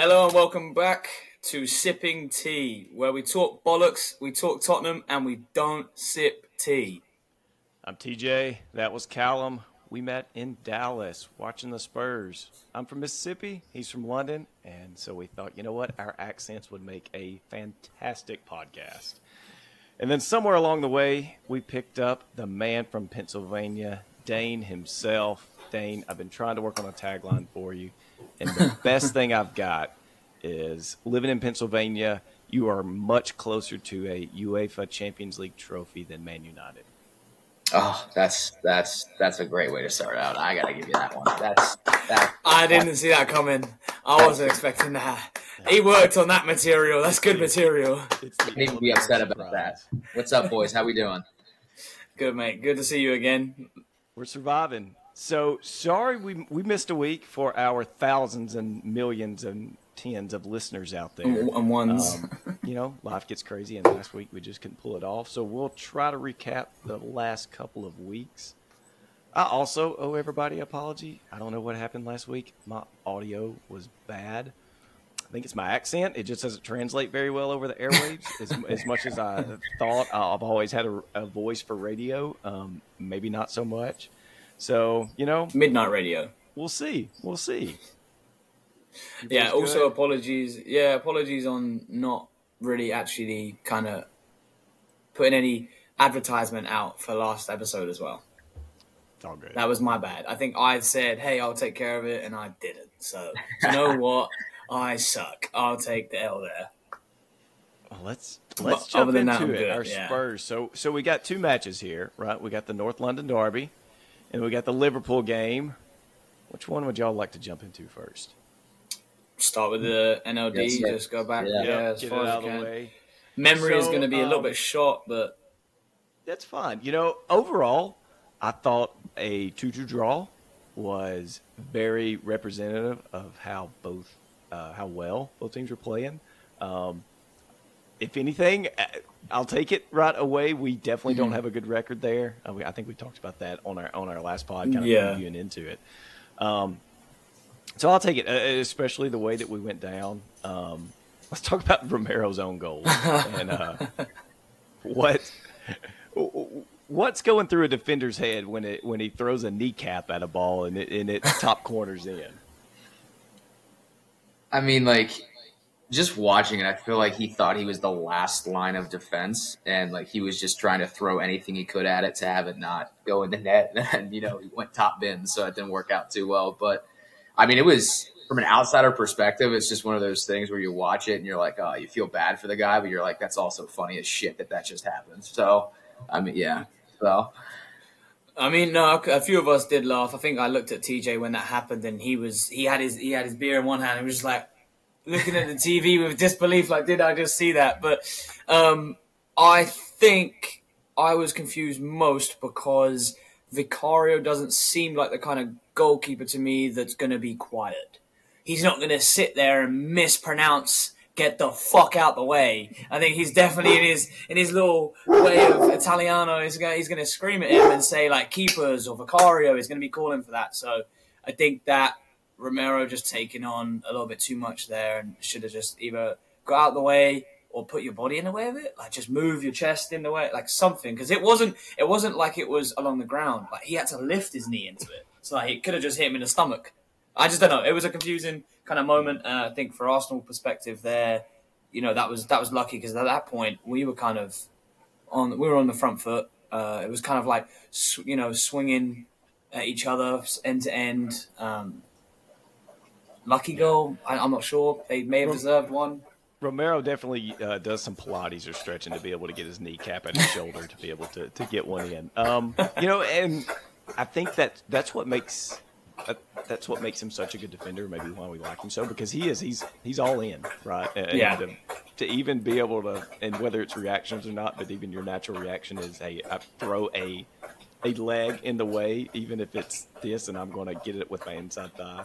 Hello and welcome back to Sipping Tea, where we talk bollocks, we talk Tottenham, and we don't sip tea. I'm TJ. That was Callum. We met in Dallas watching the Spurs. I'm from Mississippi. He's from London. And so we thought, you know what? Our accents would make a fantastic podcast. And then somewhere along the way, we picked up the man from Pennsylvania, Dane himself. Dane, I've been trying to work on a tagline for you. And the best thing I've got is living in Pennsylvania, you are much closer to a UEFA Champions League trophy than Man United. Oh, that's that's that's a great way to start out. I gotta give you that one. That's that. I didn't see that coming. I wasn't expecting that. He worked on that material. That's good material. I need to be upset about that. What's up, boys? How we doing? Good, mate. Good to see you again. We're surviving. So sorry we we missed a week for our thousands and millions and tens of listeners out there. And ones. Um, you know, life gets crazy, and last week we just couldn't pull it off. So we'll try to recap the last couple of weeks. I also owe everybody an apology. I don't know what happened last week. My audio was bad. I think it's my accent. It just doesn't translate very well over the airwaves. as, as much as I thought, I've always had a, a voice for radio. Um, maybe not so much. So you know, Midnight Radio. we'll see. We'll see. Yeah. Also, good? apologies. Yeah, apologies on not really actually kind of putting any advertisement out for last episode as well. all good. That was my bad. I think I said, "Hey, I'll take care of it," and I didn't. So you know what? I suck. I'll take the L there. Well, let's let's jump into that, it. good, Our yeah. Spurs. So so we got two matches here, right? We got the North London Derby, and we got the Liverpool game. Which one would y'all like to jump into first? Start with the NLD. Yes, sir. just go back. Yeah. Yeah, as get far it as out you of the can. way. Memory is going to be a little um, bit short, but That's fine. You know, overall, I thought a two-two draw was very representative of how both uh, how well both teams were playing. Um, if anything, uh, I'll take it right away. We definitely don't have a good record there. Uh, we, I think we talked about that on our on our last pod, kind of Yeah. previewing into it. Um, so I'll take it, uh, especially the way that we went down. Um, let's talk about Romero's own goal and uh, what what's going through a defender's head when it when he throws a kneecap at a ball and it and it top corners in. I mean, like, just watching it, I feel like he thought he was the last line of defense, and like he was just trying to throw anything he could at it to have it not go in the net. And you know, he went top bin, so it didn't work out too well. But I mean, it was from an outsider perspective, it's just one of those things where you watch it and you're like, oh, you feel bad for the guy, but you're like, that's also funny as shit that that just happened. So, I mean, yeah. So, I mean, no, a few of us did laugh. I think I looked at TJ when that happened, and he was he had his he had his beer in one hand. and He was just like looking at the TV with disbelief, like, did I just see that? But um, I think I was confused most because Vicario doesn't seem like the kind of goalkeeper to me that's going to be quiet. He's not going to sit there and mispronounce "get the fuck out the way." I think he's definitely in his in his little way of Italiano. He's going he's to scream at him and say like "keepers" or "Vicario." is going to be calling for that. So I think that Romero just taking on a little bit too much there and should have just either got out of the way or put your body in the way of it. Like just move your chest in the way, like something. Because it wasn't it wasn't like it was along the ground. Like he had to lift his knee into it. So like it could have just hit him in the stomach. I just don't know. It was a confusing kind of moment. Uh, I think for Arsenal perspective, there, you know, that was that was lucky because at that point we were kind of on we were on the front foot. Uh, it was kind of like you know swinging at each other end to end. Um, lucky goal. I, I'm not sure. They may have deserved one. Romero definitely uh, does some Pilates or stretching to be able to get his kneecap at his shoulder to be able to, to get one in. Um, you know, and I think that that's what makes that, that's what makes him such a good defender. Maybe why we like him so because he is he's he's all in right. And Yeah. To, to even be able to and whether it's reactions or not, but even your natural reaction is, hey, I throw a a leg in the way, even if it's this, and I'm going to get it with my inside thigh.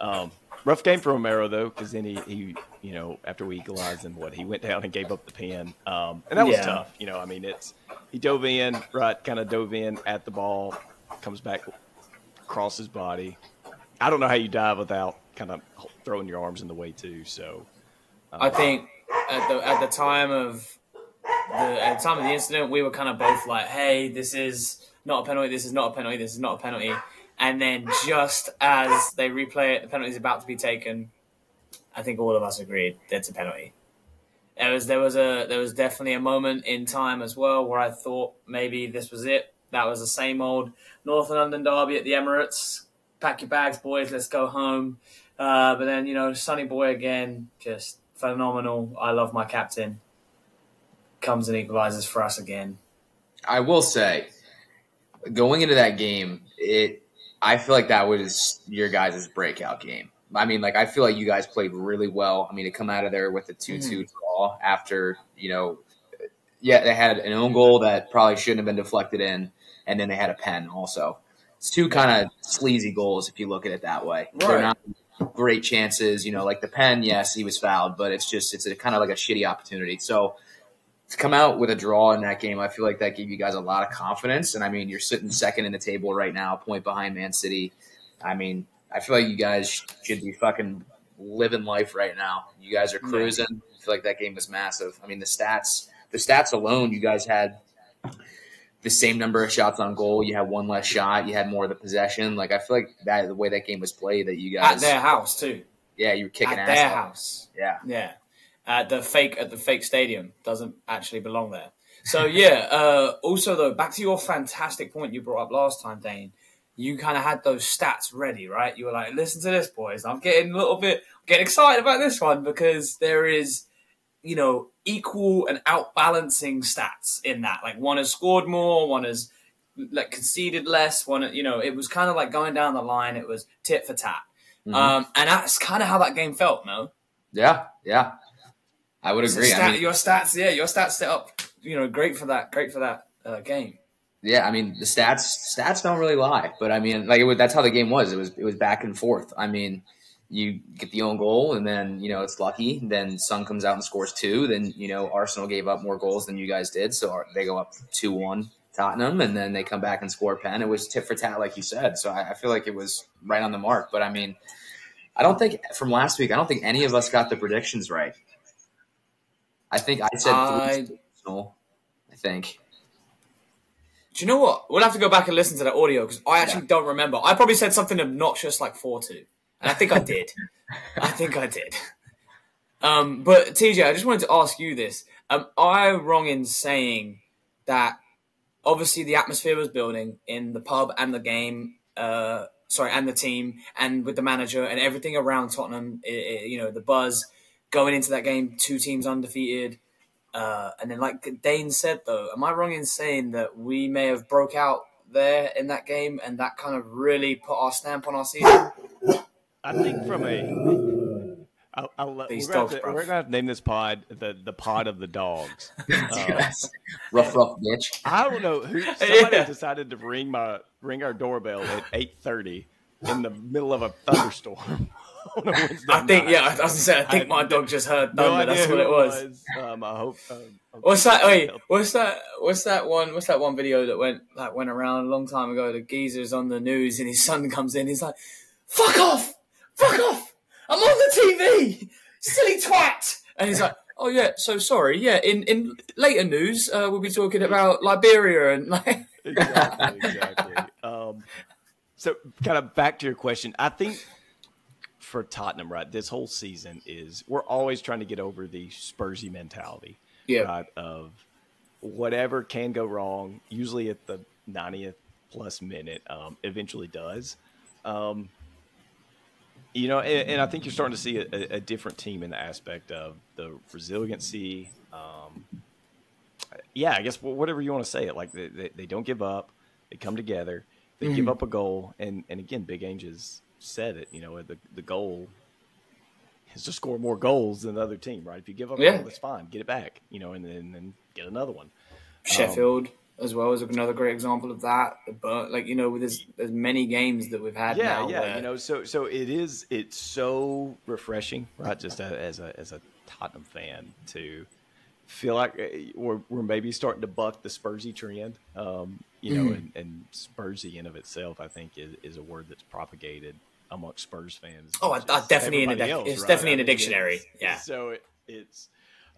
Um, rough game for Romero though, because then he, he, you know, after we equalized and what he went down and gave up the pin, um, and that was Yeah. tough. You know, I mean, it's he dove in right, kind of dove in at the ball, comes back across his body. I don't know how you dive without kind of throwing your arms in the way too. So um, I think at the at the time of the at the time of the incident, we were kind of both like, "Hey, this is not a penalty. This is not a penalty. This is not a penalty." And then just as they replay it, the penalty is about to be taken. I think all of us agreed that's a penalty. There was there was a there was definitely a moment in time as well where I thought maybe this was it. That was the same old North London derby at the Emirates. Pack your bags, boys. Let's go home. Uh, but then you know, Sonny Boy again, just phenomenal. I love my captain. Comes and equalizes for us again. I will say, going into that game, it I feel like that was your guys' breakout game. I mean, like I feel like you guys played really well. I mean, to come out of there with a 2 2 mm-hmm. draw after you know, yeah, they had an own goal that probably shouldn't have been deflected in, and then they had a pen also. It's two kind of sleazy goals if you look at it that way. Right. They're not great chances, you know, like the pen. Yes, he was fouled, but it's just it's a kind of like a shitty opportunity. So to come out with a draw in that game, I feel like that gave you guys a lot of confidence. And I mean, you're sitting second in the table right now, point behind Man City. I mean, I feel like you guys should be fucking living life right now. You guys are cruising. I feel like that game was massive. I mean, the stats, the stats alone, you guys had the same number of shots on goal. You had one less shot. You had more of the possession. Like I feel like that the way that game was played, that you guys at their house too. Yeah, you were kicking at ass. Their house. Yeah, yeah at the fake at the fake stadium doesn't actually belong there. So yeah. Uh, also though, back to your fantastic point you brought up last time, Dane. You kind of had those stats ready, right? You were like, "Listen to this, boys. I'm getting a little bit getting excited about this one because there is, you know, equal and outbalancing stats in that. Like one has scored more, one has like conceded less. One, you know, it was kind of like going down the line. It was tit for tat, mm-hmm. um, and that's kind of how that game felt. No. Yeah, yeah. I would agree. Stat, I mean, your stats, yeah, your stats set up, you know, great for that, great for that uh, game. Yeah, I mean, the stats stats don't really lie, but I mean, like was, that's how the game was. It was it was back and forth. I mean, you get the own goal, and then you know it's lucky. Then Sun comes out and scores two. Then you know Arsenal gave up more goals than you guys did, so they go up two one Tottenham, and then they come back and score a pen. It was tit for tat, like you said. So I, I feel like it was right on the mark. But I mean, I don't think from last week, I don't think any of us got the predictions right. I think I said I, I think. Do you know what? We'll have to go back and listen to that audio because I actually yeah. don't remember. I probably said something obnoxious like four two, and I think I did. I think I did. Um, but TJ, I just wanted to ask you this: Am I wrong in saying that obviously the atmosphere was building in the pub and the game? Uh, sorry, and the team, and with the manager and everything around Tottenham. It, it, you know, the buzz going into that game, two teams undefeated. Uh, and then, like Dane said, though, am I wrong in saying that we may have broke out there in that game, and that kind of really put our stamp on our season? I think from a, I'll, I'll let, These we're, dogs, gonna to, we're gonna have to name this pod the the pod of the dogs. Uh, rough, rough bitch. I don't know who. Somebody yeah. decided to ring my ring our doorbell at eight thirty in the middle of a thunderstorm. I think night. yeah. I was gonna say I think I, my dog just heard thunder. No that's what it was. was. Um, I hope. Um, what's that? Wait, what's that? What's that one? What's that one video that went like went around a long time ago? The geezer's on the news and his son comes in. He's like, "Fuck off! Fuck off! I'm on the TV, silly twat!" And he's like. Oh yeah, so sorry. Yeah, in in later news, uh, we'll be talking about Liberia and like exactly, exactly. Um, so, kind of back to your question, I think for Tottenham, right, this whole season is we're always trying to get over the Spursy mentality, yeah. right, of whatever can go wrong, usually at the 90th plus minute, um, eventually does. Um, you know, and, and, I think you're starting to see a, a, different team in the aspect of the resiliency. Um, yeah, I guess whatever you want to say it, like they, they, they don't give up, they come together, they mm-hmm. give up a goal, and, and again, Big Ange's said it. You know, the the goal is to score more goals than the other team, right? If you give up yeah. that's fine. Get it back, you know, and then and get another one. Sheffield um, as well is another great example of that. But like you know, with as, many games that we've had yeah, now, yeah, where... you know, so so it is. It's so refreshing, right? Just as a as a Tottenham fan to feel like uh, we're, we're maybe starting to buck the Spursy trend. Um, you know, mm-hmm. and, and Spursy in of itself, I think, is, is a word that's propagated amongst Spurs fans. Oh, I, I definitely in the else, it's right? definitely in the dictionary. Yeah. So it, it's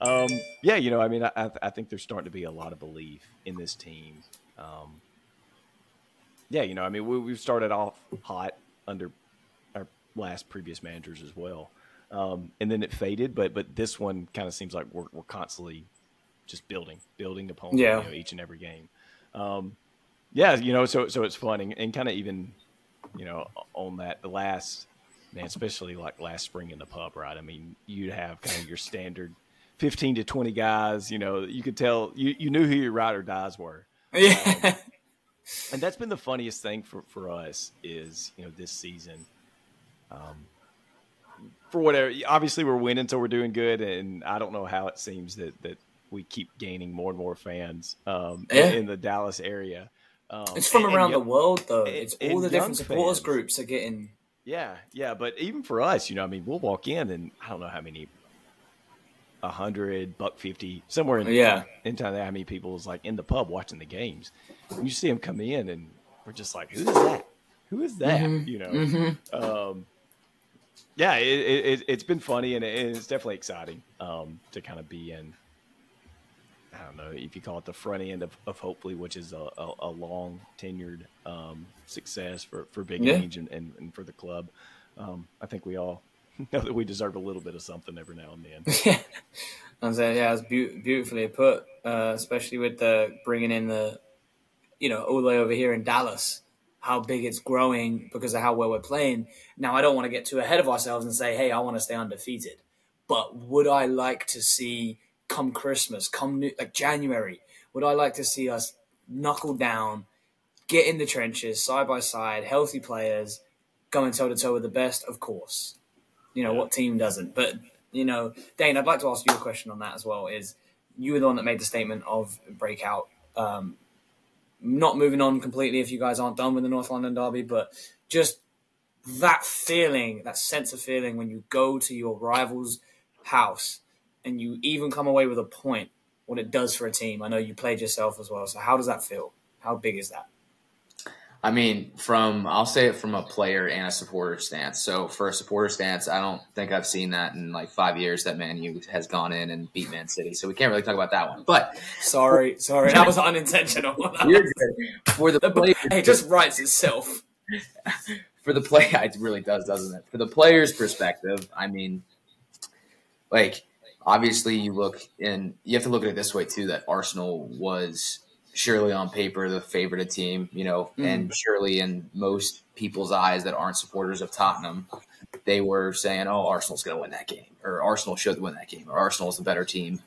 um, yeah, you know, I mean, I, I think there's starting to be a lot of belief in this team. Um, yeah, you know, I mean, we, we've started off hot under our last previous managers as well, um, and then it faded. But but this one kind of seems like we're, we're constantly just building, building upon yeah. you know, each and every game. Um, yeah, you know, so so it's fun and, and kind of even, you know, on that the last man, especially like last spring in the pub, right? I mean, you'd have kind of your standard 15 to 20 guys, you know, you could tell you, you knew who your ride or dies were. Yeah. Um, and that's been the funniest thing for, for us is, you know, this season, um, for whatever, obviously we're winning, so we're doing good. And I don't know how it seems that, that we keep gaining more and more fans, um, yeah. in, in, the Dallas area. Um, it's from and, around and, the world though. It's all the different supporters fans. groups are getting. Yeah. Yeah. But even for us, you know, I mean, we'll walk in and I don't know how many a hundred, buck fifty, somewhere in yeah in town. How many people is like in the pub watching the games? And you see them come in, and we're just like, who is that? Who is that? Mm-hmm. You know. Mm-hmm. Um, yeah, it, has it, been funny and, it, it's definitely exciting um, to kind of be in. I don't know if you call it the front end of, of hopefully, which is a, a, a long tenured um, success for, for Big yeah. Ange and, and, and, for the club. Um, I think we all know that we deserve a little bit of something every now and then. yeah, I'm saying yeah, it's be- beautifully put, uh, especially with the bringing in the, you know, all the way over here in Dallas, how big it's growing because of how well we're playing. Now, I don't want to get too ahead of ourselves and say, hey, I want to stay undefeated, but would I like to see come Christmas, come new, like January, would I like to see us knuckle down, get in the trenches side by side, healthy players, going toe to toe with the best? Of course you know, what team doesn't? But you know, Dane, I'd like to ask you a question on that as well. Is you were the one that made the statement of breakout, um, not moving on completely if you guys aren't done with the North London derby, but just that feeling, that sense of feeling when you go to your rival's house and you even come away with a point, what it does for a team. I know you played yourself as well, so how does that feel? How big is that? I mean, from I'll say it from a player and a supporter stance. So for a supporter stance, I don't think I've seen that in like five years that Man U has gone in and beat Man City. So we can't really talk about that one. But sorry, sorry, that was unintentional. You're good. For the player, it just writes itself. For the play, it really does, doesn't it? For the player's perspective, I mean, like obviously you look and you have to look at it this way too. That Arsenal was surely on paper the favorite team, you know, mm. and surely in most people's eyes that aren't supporters of Tottenham, they were saying, "Oh, Arsenal's going to win that game," or "Arsenal should win that game," or "Arsenal's the better team."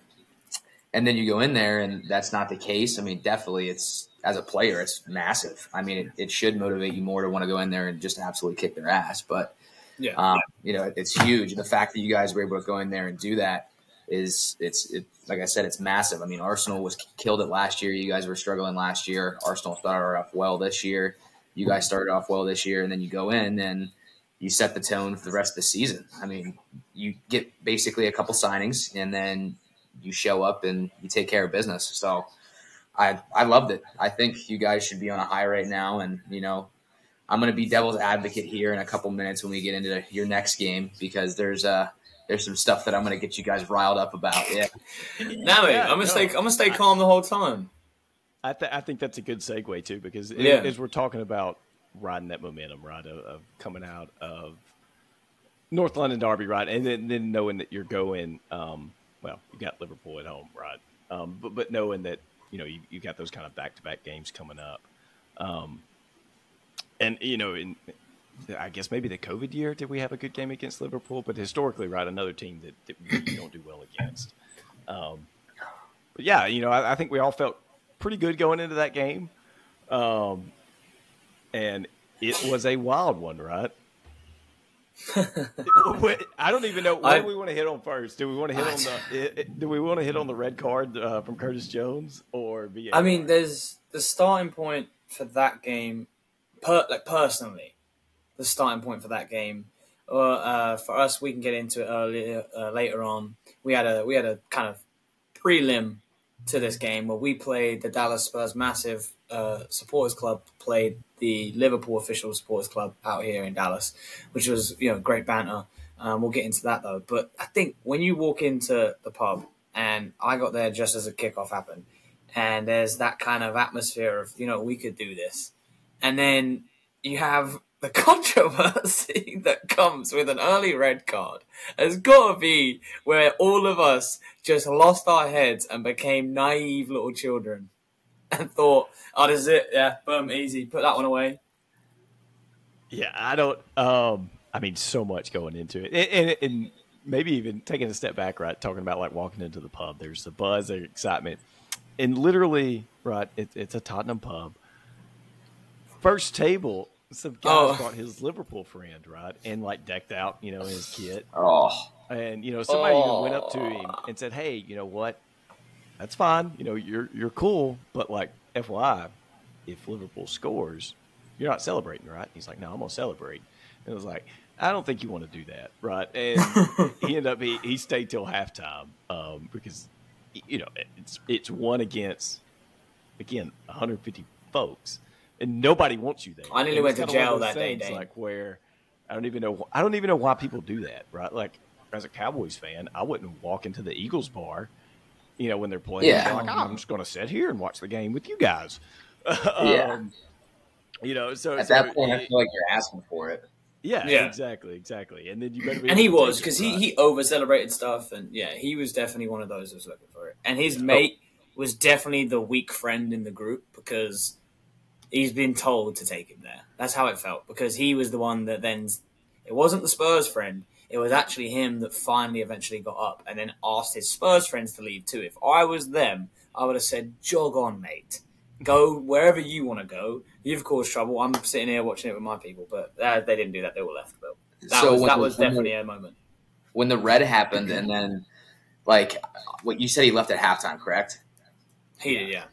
And then you go in there, and that's not the case. I mean, definitely, it's as a player, it's massive. I mean, it, it should motivate you more to want to go in there and just absolutely kick their ass. But yeah, um, you know, it's huge. The fact that you guys were able to go in there and do that is it's it, like I said, it's massive. I mean, Arsenal was killed it last year. You guys were struggling last year. Arsenal started off well this year. You guys started off well this year, and then you go in and you set the tone for the rest of the season. I mean, you get basically a couple signings, and then you show up and you take care of business. So I I loved it. I think you guys should be on a high right now, and you know. I'm going to be devil's advocate here in a couple minutes when we get into your next game because there's a there's some stuff that I'm going to get you guys riled up about. Yeah. now, yeah, I'm gonna no. stay. I'm gonna stay calm the whole time. I, th- I think that's a good segue too, because yeah. as we're talking about riding that momentum, right, of, of, coming out of North London Derby, right, and then, then knowing that you're going, um, well, you got Liverpool at home, right, um, but but knowing that you know you, you got those kind of back to back games coming up, um, and you know, in I guess maybe the COVID year did we have a good game against Liverpool, but historically, right, another team that, that we don't do well against. Um, but yeah, you know, I, I, think we all felt pretty good going into that game, um, and it was a wild one, right? I don't even know what I, do we want to hit on first. Do we want to hit on the? do we want to hit on the red card uh, from Curtis Jones or? VAR? I mean, there's the starting point for that game. Per, like personally, the starting point for that game. Or uh, for us, we can get into it earlier uh, later on. We had a we had a kind of prelim to this game where we played the Dallas Spurs massive uh, supporters club played the Liverpool official supporters club out here in Dallas, which was you know great banter. Um, we'll get into that though. But I think when you walk into the pub, and I got there just as a kickoff happened, and there's that kind of atmosphere of you know we could do this, and then you have the controversy that comes with an early red card has got to be where all of us just lost our heads and became naive little children and thought, "Oh, this is it. Yeah, boom, easy. Put that one away." Yeah, I don't. Um, I mean, so much going into it, and, and, and maybe even taking a step back, right? Talking about like walking into the pub. There's the buzz, the excitement, and literally, right? It, it's a Tottenham pub. First table, some guy oh. brought his Liverpool friend, right, and like decked out, you know, his kit. Oh, and you know, somebody oh. even went up to him and said, "Hey, you know what? That's fine. You know, you're you're cool, but like, FYI, if Liverpool scores, you're not celebrating, right?" He's like, "No, I'm gonna celebrate." And it was like, I don't think you want to do that, right? And he ended up he, he stayed till halftime um, because you know it's it's one against again 150 folks, and nobody wants you there. I nearly went to jail that day, day. Like where I don't even know I don't even know why people do that, right? Like as a Cowboys fan, I wouldn't walk into the Eagles bar, you know, when they're playing. Yeah. Like, oh, I'm just going to sit here and watch the game with you guys. yeah. Um, you know, so at so, that point, it, I feel like you're asking for it. Yeah, yeah, exactly, exactly. And then you better be. And he was because he he over celebrated stuff, and yeah, he was definitely one of those that was looking for it. And his yeah. mate was definitely the weak friend in the group because he's been told to take him there. That's how it felt because he was the one that then it wasn't the Spurs friend. It was actually him that finally eventually got up and then asked his Spurs friends to leave too. If I was them, I would have said, "Jog on, mate." Go wherever you want to go. You've caused trouble. I'm sitting here watching it with my people, but uh, they didn't do that. They all left. But that so was, that was definitely the, a moment. When the red happened, and then like what you said, he left at halftime, correct? He did, yeah.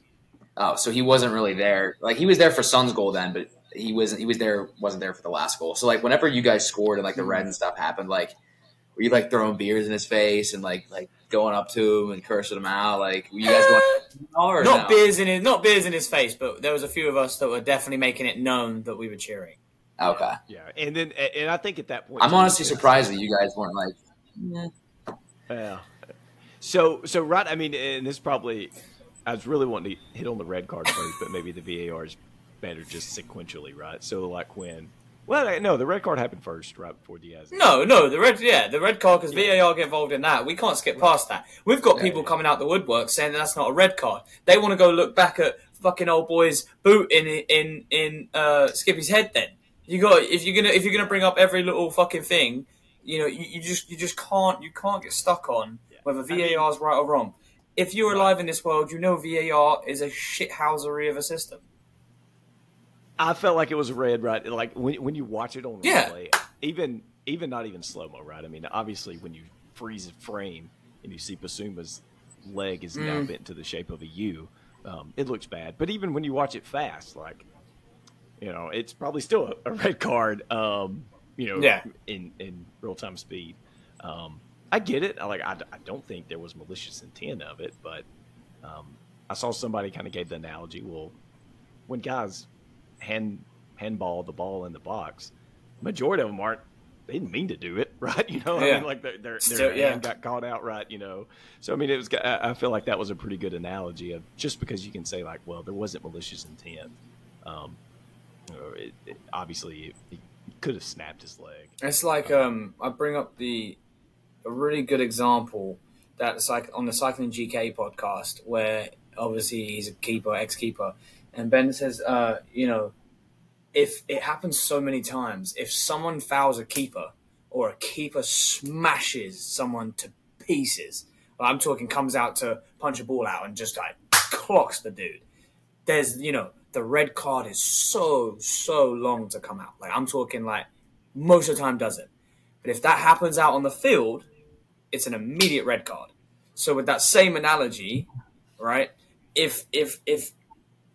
Oh, so he wasn't really there. Like he was there for Sun's goal then, but he wasn't. He was there. wasn't there for the last goal. So like whenever you guys scored and like the red and stuff happened, like were you like throwing beers in his face and like like going up to him and cursing him out? Like were you guys going? Uh, not no? beers in his not beers in his face, but there was a few of us that were definitely making it known that we were cheering. Okay. Yeah, and then and I think at that point, I'm honestly surprised that you guys weren't like. Yeah. yeah. So so right, I mean, and this probably, I was really wanting to hit on the red card first, but maybe the VAR is better just sequentially, right? So like when well, no, the red card happened first, right before Diaz. No, no, the red, yeah, the red card because yeah. VAR get involved in that. We can't skip past that. We've got yeah, people yeah. coming out the woodwork saying that that's not a red card. They want to go look back at fucking old boy's boot in in in uh, Skippy's head. Then you got if you're gonna if you're gonna bring up every little fucking thing, you know, you, you just you just can't you can't get stuck on whether VAR is right or wrong. If you're alive in this world, you know VAR is a shithousery of a system. I felt like it was red, right? Like when when you watch it on yeah. replay, even even not even slow mo, right? I mean, obviously when you freeze a frame and you see Bissouma's leg is mm. now bent to the shape of a U, um, it looks bad. But even when you watch it fast, like you know, it's probably still a, a red card. Um, you know, yeah. in in real time speed. Um, I get it. I like. I, I don't think there was malicious intent of it, but um, I saw somebody kind of gave the analogy. Well, when guys hand handball the ball in the box. Majority of them aren't. They didn't mean to do it, right? You know, yeah. I mean, like their their, their yeah. hand got caught out, right? You know, so I mean, it was. I feel like that was a pretty good analogy of just because you can say like, well, there wasn't malicious intent. Um, it, it, obviously, he could have snapped his leg. It's like um, I bring up the a really good example that's like on the Cycling GK podcast where obviously he's a keeper, ex keeper, and Ben says, uh, you know, if it happens so many times, if someone fouls a keeper or a keeper smashes someone to pieces, I'm talking comes out to punch a ball out and just like clocks the dude. There's, you know, the red card is so, so long to come out. Like I'm talking like most of the time doesn't. But if that happens out on the field, it's an immediate red card. So with that same analogy, right? If if if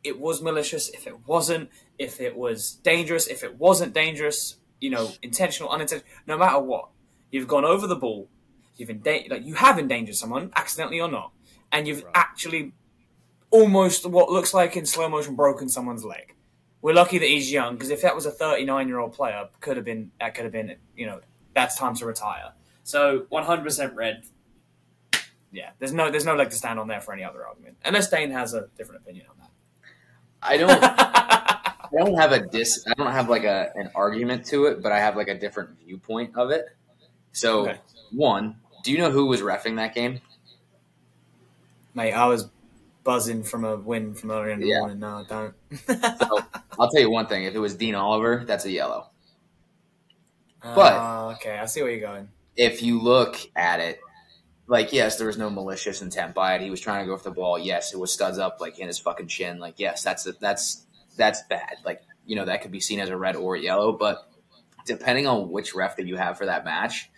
it was malicious, if it wasn't, if it was dangerous, if it wasn't dangerous, you know, intentional, unintentional, no matter what, you've gone over the ball, you've endangered, like you have endangered someone, accidentally or not, and you've right. actually almost what looks like in slow motion broken someone's leg. We're lucky that he's young because if that was a 39 year old player, could have been that could have been you know that's time to retire. So 100% red. Yeah, there's no there's no leg to stand on there for any other argument, unless Dane has a different opinion on that. I don't. I don't have a dis. I don't have like a an argument to it, but I have like a different viewpoint of it. So, Okay. one, do you know who was refing that game? Mate, I was buzzing from a win from earlier in the Yeah. morning. No, I don't. So, I'll tell you one thing: if it was Dean Oliver, that's a yellow. But- Ah, okay, I see where you're going. If you look at it, like yes, there was no malicious intent by it. He was trying to go for the ball. Yes, it was studs up like in his fucking chin. Like yes, that's that's that's bad. Like you know that could be seen as a red or a yellow, but depending on which ref that you have for that match,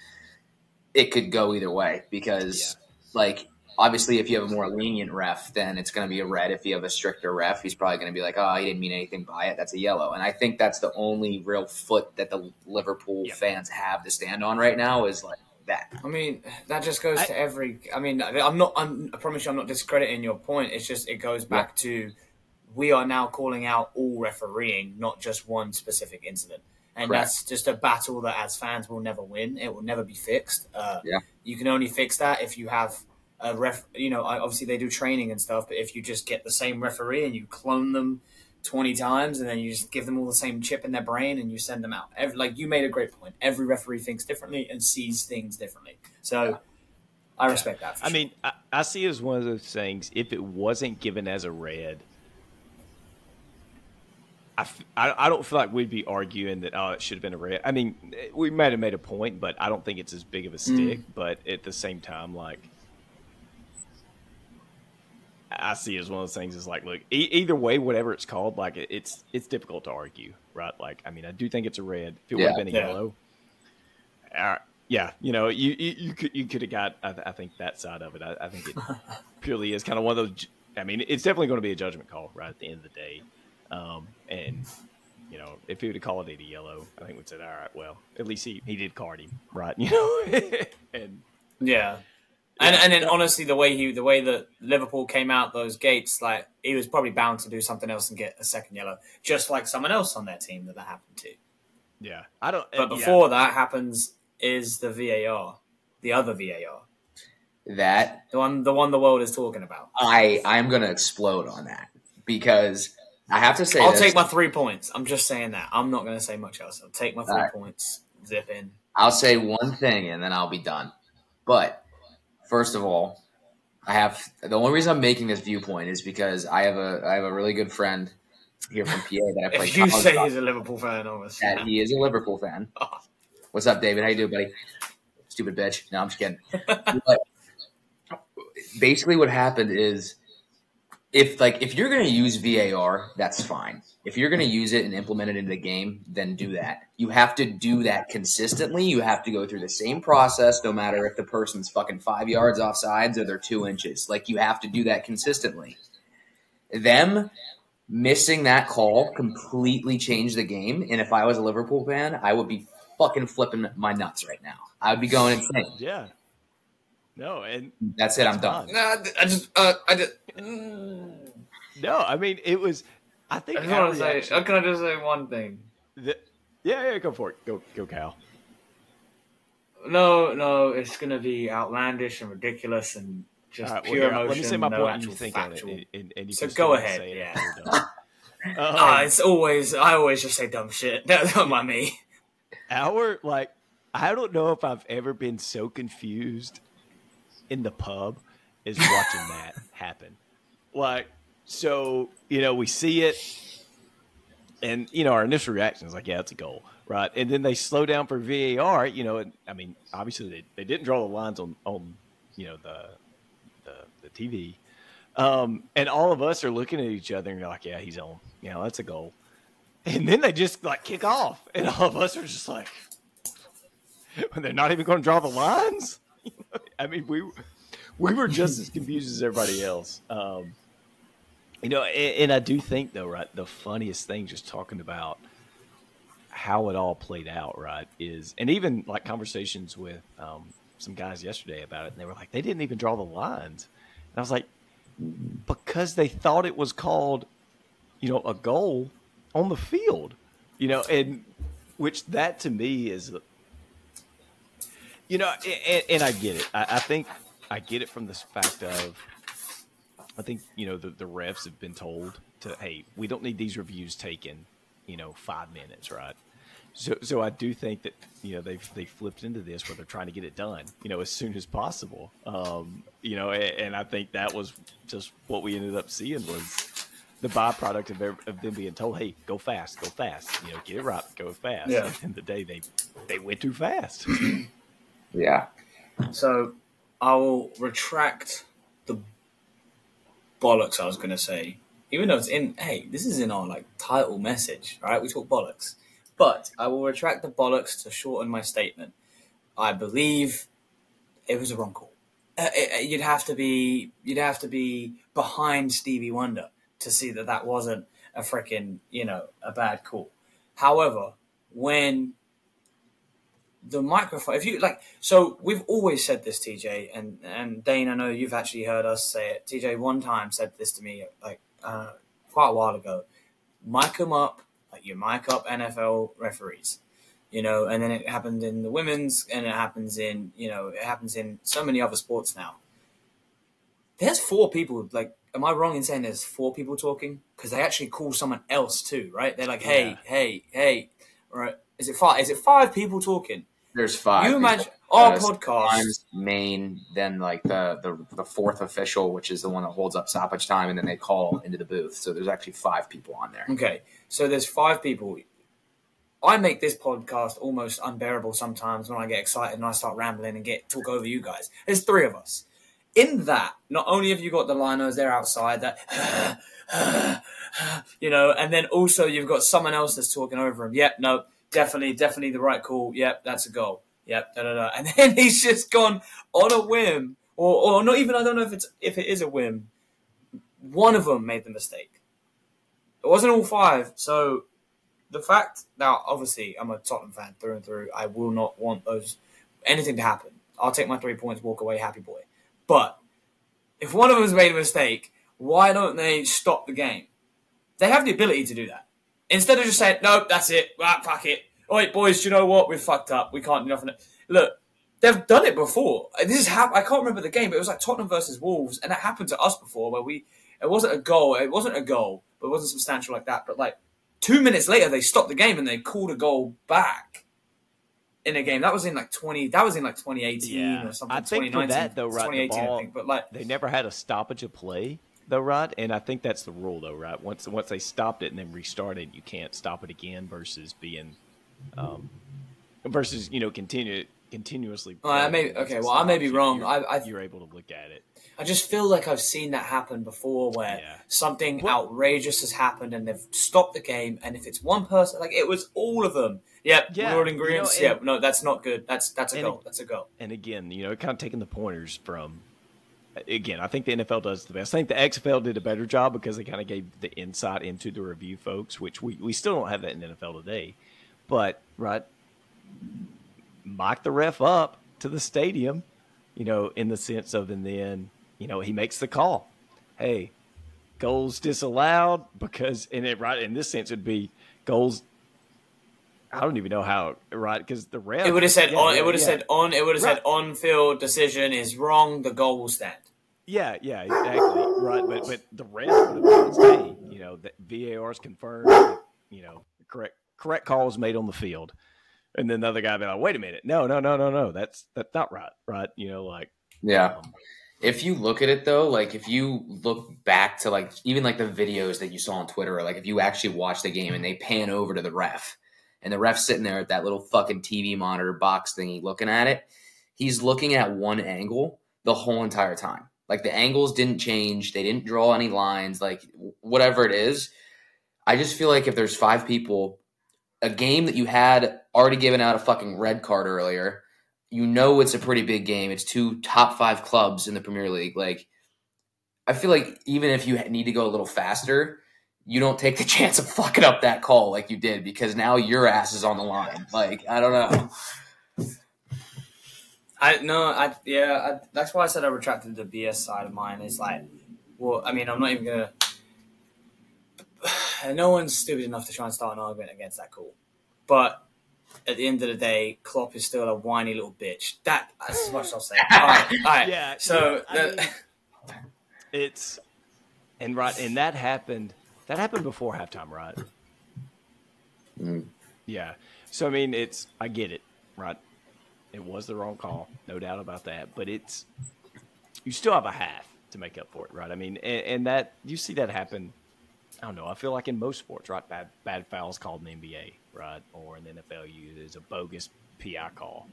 it could go either way because like obviously if you have a more lenient ref then it's going to be a red if you have a stricter ref he's probably going to be like oh he didn't mean anything by it that's a yellow and i think that's the only real foot that the liverpool Yeah. fans have to stand on right now is like that I mean, that just goes I- to every. I mean, I'm not. I'm, I promise you, I'm not discrediting your point. It's just it goes back to we are now calling out all refereeing, not just one specific incident, and Correct. that's just a battle that as fans will never win. It will never be fixed. Uh, Yeah. you can only fix that if you have a ref. You know, obviously they do training and stuff, but if you just get the same referee and you clone them. 20 times and then you just give them all the same chip in their brain and you send them out. Every, like you made a great point. Every referee thinks differently and sees things differently. So I respect that. For I sure. mean, I, I see it as one of those things. If it wasn't given as a red, I, I, don't feel like we'd be arguing that oh it should have been a red. I mean, we might have made a point, but I don't think it's as big of a mm. stick. But at the same time, like I see it as one of those things. Is like, look, e- either way, whatever it's called, like it, it's it's difficult to argue, right? Like, I mean, I do think it's a red. If it would have been a Yeah. yellow, uh, yeah, you know, you you, you could you could have got. I, I think that side of it. I, I think it purely is kind of one of those. ju- I mean, it's definitely going to be a judgment call, right? At the end of the day, um, and you know, if he would have called it a yellow, I think we'd say, all right, well, at least he he did card him, right? You know, and Yeah. And and then honestly, the way he, the way that Liverpool came out those gates, like he was probably bound to do something else and get a second yellow, just like someone else on their team that that happened to. yeah, I don't. But yeah. before that happens, is the VAR, the other VAR, that the one, the one the world is talking about. i i'm going to explode on that because i have to say I'll this. take my three points. I'm just saying that. I'm not going to say much else. I'll take my three Alright. points. Zip in. I'll say one thing and then I'll be done. But first of all, I have the only reason I'm making this viewpoint is because I have a I have a really good friend here from PA that I play. If you say he's a Liverpool fan, obviously. that he is a Liverpool fan. Oh. What's up, David? How you doing, buddy? Stupid bitch. No, I'm just kidding. but basically, what happened is, if like if you're gonna use VAR, that's fine. If you're gonna use it and implement it into the game, then do that. You have to do that consistently. You have to go through the same process, no matter if the person's fucking five yards off sides or they're two inches. Like you have to do that consistently. Them missing that call completely changed the game. And if I was a Liverpool fan, I would be fucking flipping my nuts right now. I would be going insane. yeah, no, and That's it. I'm done. Nah, I just, uh, I just. no, I mean, it was. I think I just our want to say. reaction- Can I just say one thing? the- yeah, yeah, go for it. Go, go, Cal. No, no, it's gonna be outlandish and ridiculous and just All right, well, pure here, emotion. let me say my no point and actual you think factual. on it, and, and you So go ahead, say it yeah. after. Um, Ah, it's always. I always just say dumb shit. Don't, don't mind me. our like I don't know if I've ever been so confused in the pub is watching that happen. Like, so you know, we see it, and you know, our initial reaction is like, "Yeah, it's a goal." Right, and then they slow down for VAR. You know, and I mean, obviously they, they didn't draw the lines on on you know the the, the TV, um, and all of us are looking at each other and you're like, "Yeah, he's on. Know, that's a goal." And then they just like kick off, and all of us are just like, they're not even going to draw the lines. I mean, we we were just as confused as everybody else. Um, you know, and, and I do think though, right, the funniest thing, just talking about how it all played out, right, is, and even like conversations with um, some guys yesterday about it, and they were like, they didn't even draw the lines, and I was like, because they thought it was called, you know, a goal on the field, you know, and which that to me is, you know, and, and I get it. I, I, think I get it from the fact of, I think you know the, the refs have been told to, hey, we don't need these reviews taken, you know, five minutes, right? So, so I do think that you know they've they flipped into this where they're trying to get it done, you know, as soon as possible. Um, you know, and, and, I think that was just what we ended up seeing was the byproduct of, of them being told, "Hey, go fast, go fast, you know, get it right, go fast." Yeah. And the day they they went too fast. yeah. So I will retract the bollocks I was going to say, even though it's in. Hey, this is in our like title message, right? We talk bollocks. But I will retract the bollocks to shorten my statement. I believe it was a wrong call. Uh, it, you'd have to be you'd have to be behind Stevie Wonder to see that that wasn't a freaking you know a bad call. However, when the microphone, if you like, so we've always said this, TJ, and and Dane, I know you've actually heard us say it. TJ one time said this to me like uh, quite a while ago. Mic them up like you mic up NFL referees, you know, and then it happened in the women's, and it happens in you know it happens in so many other sports now. There's four people. Like, am I wrong in saying there's four people talking? Because they actually call someone else too, right? They're like, hey, yeah. hey, hey, right? Is it five? Is it five people talking? There's five. You imagine our uh, podcast main, then like the, the the fourth official, which is the one that holds up stoppage time, and then they call into the booth. So there's actually five people on there. Okay, so there's five people. I make this podcast almost unbearable sometimes when I get excited and I start rambling and get talk over you guys. There's three of us. In that, not only have you got the linos there outside that, you know, and then also you've got someone else that's talking over him. Yep, no, definitely, definitely the right call. Yep, that's a goal. Yep, da da da. And then he's just gone on a whim, or or not even. I don't know if it's if it is a whim. One of them made the mistake. It wasn't all five. So the fact now, obviously, I'm a Tottenham fan through and through. I will not want those anything to happen. I'll take my three points, walk away, happy boy. But if one of them's made a mistake, why don't they stop the game? They have the ability to do that. Instead of just saying, nope, that's it, ah, fuck it. All right, boys, do you know what? We're fucked up. We can't do nothing. Look, they've done it before. This is hap- I can't remember the game, but it was like Tottenham versus Wolves, and it happened to us before where we. It wasn't a goal. It wasn't a goal but it wasn't substantial like that. But like two minutes later, they stopped the game and they called a goal back in a game. That was in like twenty. That was in like twenty eighteen yeah. or something. I think for that though, right? The ball, I think, but like they never had a stoppage of play though, right? And I think that's the rule though, right? Once once they stopped it and then restarted, you can't stop it again versus being um, versus you know continue continuously. Well, I may okay. Well, I may be wrong. You're, I, I, you're able to look at it. I just feel like I've seen that happen before, where yeah. something what? outrageous has happened and they've stopped the game. And if it's one person, like it was all of them. Yep, yeah, all ingredients. You know, yeah, no, that's not good. That's that's a goal. That's a goal. And again, you know, kind of taking the pointers from. Again, I think the NFL does the best. I think the XFL did a better job because they kind of gave the insight into the review folks, which we, we still don't have that in the NFL today. But right, mock the ref up to the stadium, you know, in the sense of, and then you know, he makes the call. Hey, goals disallowed because in it right in this sense it'd be goals. I don't even know how right because the ref. It would have said yeah, on. It would have yeah. said on. It would have right. said on field decision is wrong. The goal will stand. Yeah, yeah, exactly. right, but but the ref would have been you know that VAR is confirmed. You know, correct correct call was made on the field, and then the other guy be like, "Wait a minute, no, no, no, no, no, that's that's not right." Right, you know, like yeah. Um, if you look at it though, like if you look back to like even like the videos that you saw on Twitter, or like if you actually watch the game and they pan over to the ref and the ref sitting there at that little fucking TV monitor box thingy looking at it, he's looking at one angle the whole entire time. Like the angles didn't change, they didn't draw any lines, like whatever it is. I just feel like if there's five people, a game that you had already given out a fucking red card earlier you know it's a pretty big game. It's two top five clubs in the Premier League. Like, I feel like even if you need to go a little faster, you don't take the chance of fucking up that call like you did because now your ass is on the line. Like, I don't know. I no, I yeah, I, that's why I said I retracted the BS side of mine. Is like well, I mean, I'm not even gonna. No one's stupid enough to try and start an argument against that call, but at the end of the day, Klopp is still a whiny little bitch. That that's as much as I'll say. All right, all right. Yeah, So yeah, the- mean- It's and right, and that happened. That happened before halftime, right? Mm. Yeah. So I mean, it's I get it, right? It was the wrong call, no doubt about that. But it's you still have a half to make up for it, right? I mean, and, and that you see that happen. I don't know. I feel like in most sports, right? Bad bad fouls called in the NBA, right, or in the NFL, you there's a bogus PI call.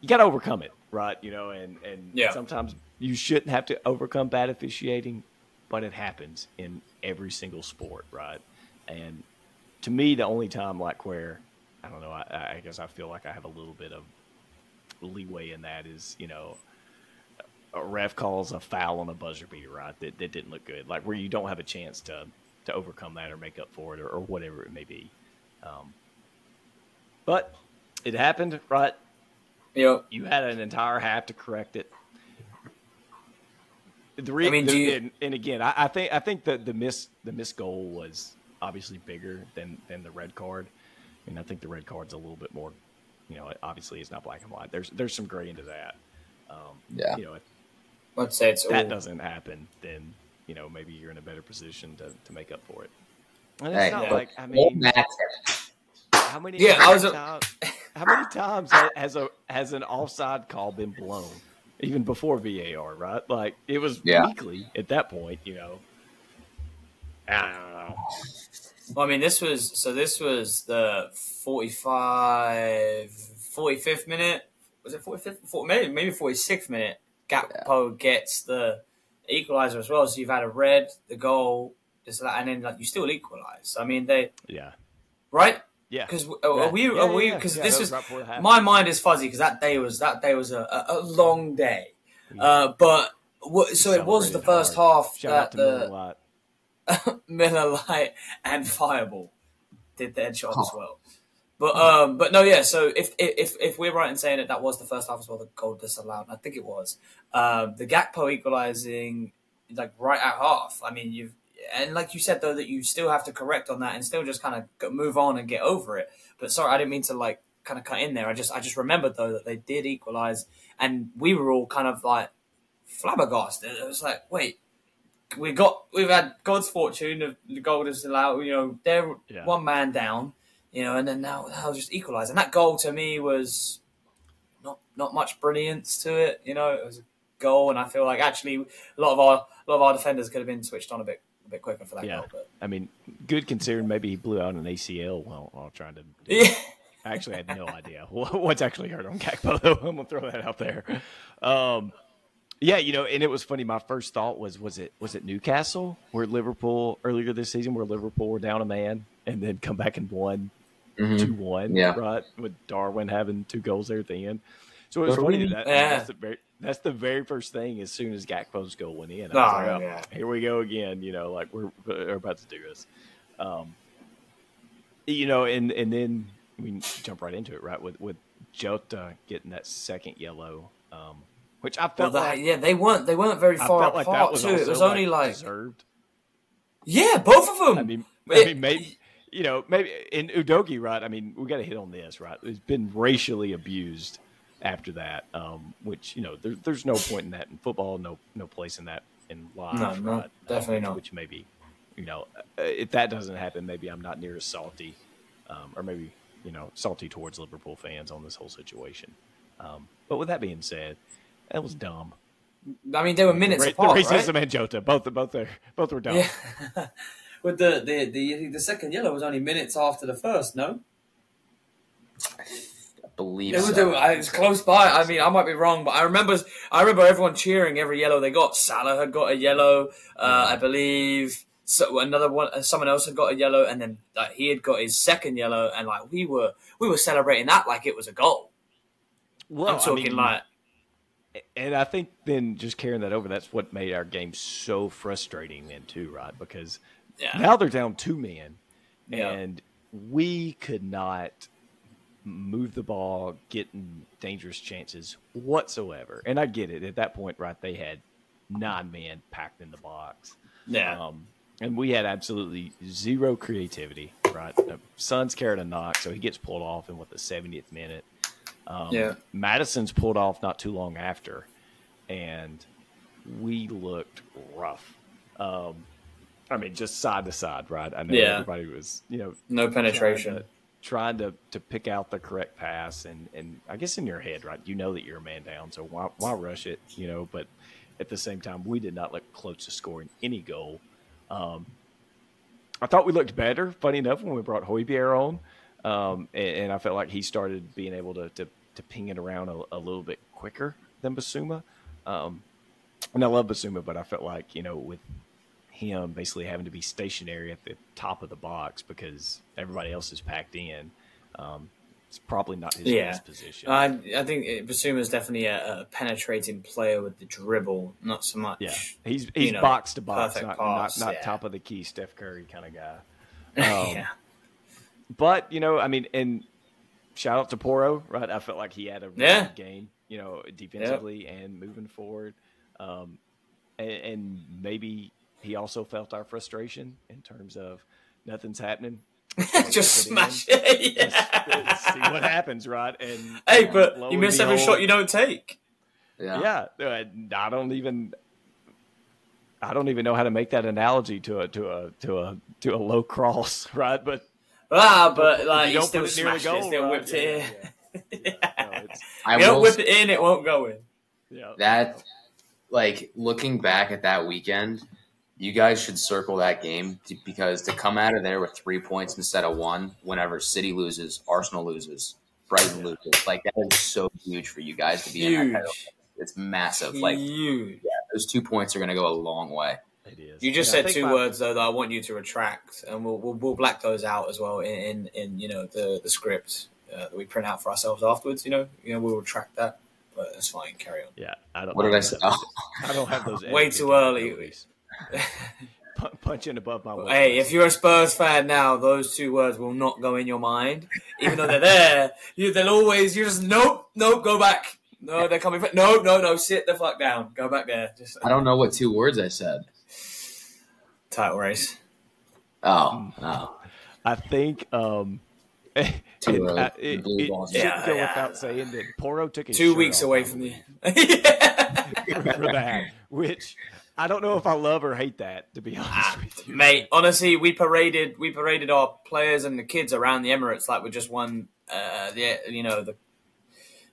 You got to overcome it, right? You know, and and Yeah. sometimes you shouldn't have to overcome bad officiating, but it happens in every single sport, right? And to me, the only time like where I don't know, I, I guess I feel like I have a little bit of leeway in that is you know a ref calls a foul on a buzzer beater, right? That, that didn't look good, like where you don't have a chance to to overcome that or make up for it or, or whatever it may be. Um, but it happened, right? you You had an entire half to correct it. The re- I mean, the- you- and, and again, I, I think I think that the miss the missed goal was obviously bigger than than the red card, and I think the red card's a little bit more. You know, obviously it's not black and white. There's there's some gray into that. Um, Yeah. You know, if let's say it's that all. doesn't happen, then you know maybe you're in a better position to, to make up for it. And Hey, it's not yeah. like I mean, how many? Yeah, how I was many a- times, how many times has a has an offside call been blown, even before VAR? Right, like it was Yeah. weekly at that point. You know, I don't know. Well, I mean, this was so. This was the 45, 45th minute. Was it 45th? 40, maybe maybe 46th minute. Gakpo gets the equalizer as well. So you've had a red, the goal, this and that, and then like you still equalize. I mean, they Yeah, right yeah. because are, Yeah. are we Yeah, are we because yeah, this that was right before the half. my mind is fuzzy because that day was that day was a, a, a long day. Uh, but what, so it was the first hard. half Shout that to Miller the Miller Lite and Fireball did their job as well. But um, but no, yeah. So if if if we're right in saying that that was the first half as well, the goal disallowed, I think it was um, the Gakpo equalizing like right at half. I mean, you've and like you said though that you still have to correct on that and still just kind of move on and get over it. But sorry, I didn't mean to like kind of cut in there. I just I just remembered though that they did equalize, and we were all kind of like flabbergasted. It was like, wait, we got we've had God's fortune of the goal disallowed. You know, they're Yeah. one man down. You know, and then now now just equalise. And that goal to me was not not much brilliance to it. You know, it was a goal, and I feel like actually a lot of our a lot of our defenders could have been switched on a bit a bit quicker for that Yeah. goal. But I mean, good considering maybe he blew out an ACL while, while trying to. yeah, I actually had no idea what's actually hurt on Gakpo. Though I'm gonna throw that out there. Um, yeah, you know, and it was funny. My first thought was, was it was it Newcastle where Liverpool earlier this season where Liverpool were down a man and then come back and won Mhm. two one, Yeah. right? With Darwin having two goals there at the end. So it was funny we- that, Yeah. that's the very that's the very first thing. As soon as Gakpo's goal went in, I was Oh, like, oh, yeah. here we go again. You know, like we're we're about to do this. Um, you know, and and then we jump right into it, right? With with Jota getting that second yellow, um, which I well, felt that, like yeah, they weren't they weren't very I far felt like apart too. It was only like deserved. yeah, both of them. I mean, I mean, maybe you know, maybe in Udogie, right? I mean, we got to hit on this, right? It's been racially abused after that, um, which you know, there, there's no point in that in football, no no place in that in life, No, no, right? definitely um, not. Which maybe, you know, uh, if that doesn't happen, maybe I'm not near as salty, um, or maybe you know, salty towards Liverpool fans on this whole situation. Um, but with that being said, that was dumb. I mean, they were minutes Ra- apart, the right? racism and Jota, both both are both were dumb. Yeah. With the, the the the second yellow was only minutes after the first, no? I believe It was, so. it was close by. I mean, I might be wrong, but I remember I remember everyone cheering every yellow they got. Salah had got a yellow, uh, I believe. So another one, uh, someone else had got a yellow, and then like, he had got his second yellow, and like we were we were celebrating that like it was a goal. Well, I'm talking I mean, like And I think then just carrying that over, that's what made our game so frustrating then too, right? Because yeah, now they're down two men, Yeah. and we could not move the ball, get in dangerous chances whatsoever. And I get it at that point, right? They had nine men packed in the box. Yeah. Um, and we had absolutely zero creativity, right? Son's carried a knock, so he gets pulled off in what the 70th minute. Um, Yeah. Maddison's pulled off not too long after, and we looked rough. Um, I mean, just side to side, right? I know Yeah. everybody was, you know, no trying penetration. to, trying to, to pick out the correct pass, and, and I guess in your head, right, you know that you're a man down, so why, why rush it, you know? But at the same time, we did not look close to scoring any goal. Um, I thought we looked better, funny enough, when we brought Højbjerg on. Um, and, and I felt like he started being able to, to, to ping it around a, a little bit quicker than Bissouma. Um, and I love Bissouma, but I felt like, you know, with him basically having to be stationary at the top of the box because everybody else is packed in, um, it's probably not his Yeah. best position. I I think Bissouma is definitely a, a penetrating player with the dribble, not so much. Yeah, he's he's know, box to box, not pass, not, not yeah. top of the key Steph Curry kind of guy. Um, yeah. But you know, I mean, and shout out to Porro, right? I felt like he had a really Yeah. good game, you know, defensively and moving forward. Um, and, and maybe he also felt our frustration in terms of nothing's happening. Just Put it smash it. Let's- let's see what happens, right? And Hey, but you miss every behold- shot you don't take. Yeah. yeah, uh, I don't even I don't even know how to make that analogy to a to a to a to a low cross, right? But Ah, but like you you don't still put it near the smashed it, goal, still right? whipped it Yeah, in. yeah. No, it's- I you don't will whip it in, it won't go in. yeah. that like looking back at that weekend, you guys should circle that game to, because to come out of there with three points instead of one, whenever City loses, Arsenal loses, Brighton loses, like that is so huge for you guys to be in that Huge. title. It's massive. Like Huge. those two points are going to go a long way. It is. You just And I said two my- words though that I want you to retract, and we'll we'll, we'll black those out as well in in, in you know the the script uh, that we print out for ourselves afterwards. You know, you know we'll retract that, but that's fine. Carry on. Yeah, I don't. What did I say? Oh, I don't have those. Way too early. Capabilities. Pu- Punching above my weight. Hey, if you're a Spurs fan now, those two words will not go in your mind, even though they're there. You, they'll always you just nope, nope, go back. No, they're coming. back. No, no, no, sit the fuck down. Go back there. Just I don't know what two words I said. title race. Oh, oh. I think um, and, Too early. uh, it, Blue it should Yeah, go yeah. without saying that Porro took his Two shirt weeks off away from me the. for that, which I don't know if I love or hate that. To be honest with you, Mate, honestly, we paraded we paraded our players and the kids around the Emirates like we just won uh, the you know the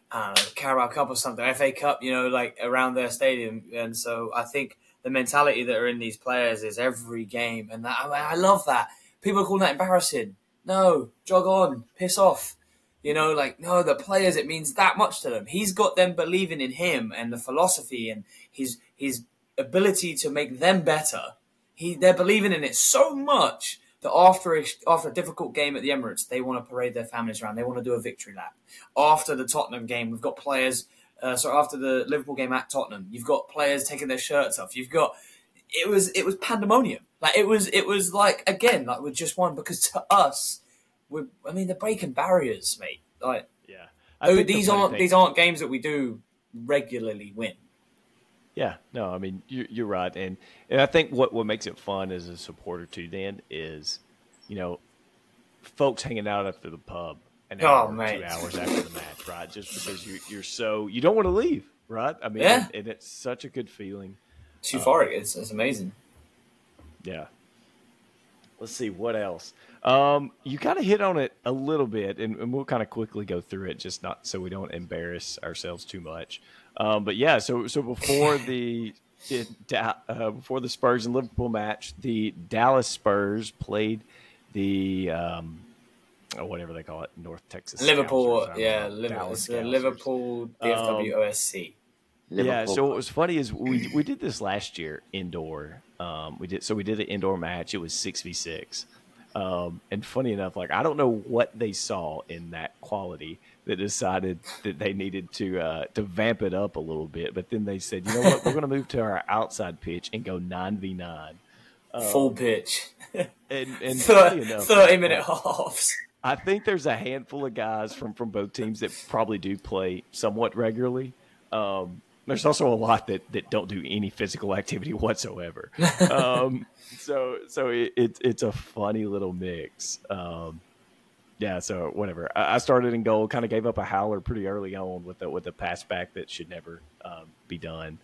uh, Carabao Cup or something, FA Cup, you know, like around their stadium. And so I think the mentality that are in these players is every game, and that, I, I love that. People calling that embarrassing. No, jog on, piss off. You know, like no, the players it means that much to them. He's got them believing in him and the philosophy and his his ability to make them better. He they're believing in it so much that after a, after a difficult game at the Emirates, they want to parade their families around. They want to do a victory lap. After the Tottenham game, we've got players. Uh, so after the Liverpool game at Tottenham, you've got players taking their shirts off. You've got it was it was pandemonium. Like it was it was like again like we just won because to us, we I mean they're breaking barriers, mate. Like yeah. oh, think the these aren't these aren't games that we do regularly win. Yeah, no, I mean you're, you're right, and and I think what what makes it fun as a supporter too, Dan, is you know, folks hanging out after the pub an Oh, hour, mate. two hours after the match, right? Just because you you're so you don't want to leave, right? I mean, Yeah. and, and it's such a good feeling. It's euphoric. It's, it's amazing. Yeah. Let's see what else. Um, you kind of hit on it a little bit, and, and we'll kind of quickly go through it, just not so we don't embarrass ourselves too much. Um, but yeah, so so before the it, uh, before the Spurs and Liverpool match, the Dallas Spurs played the um, oh, whatever they call it, North Texas Liverpool, Scousers, yeah, know, Liverpool, Dallas it's the Liverpool DFW OSC. Yeah. So what was funny is we we did this last year indoor. Um, we did so we did an indoor match. It was six v six. Um, and funny enough, like I don't know what they saw in that quality that decided that they needed to uh, to vamp it up a little bit. But then they said, you know what, we're going to move to our outside pitch and go nine v nine. Full pitch. And and 30, enough, 30 minute halves. I think there's a handful of guys from from both teams that probably do play somewhat regularly. Um, there's also a lot that, that don't do any physical activity whatsoever. um, so so it, it, it's a funny little mix. Um, yeah, so whatever. I, started in goal, kind of gave up a howler pretty early on with the with the pass back that should never um, be done.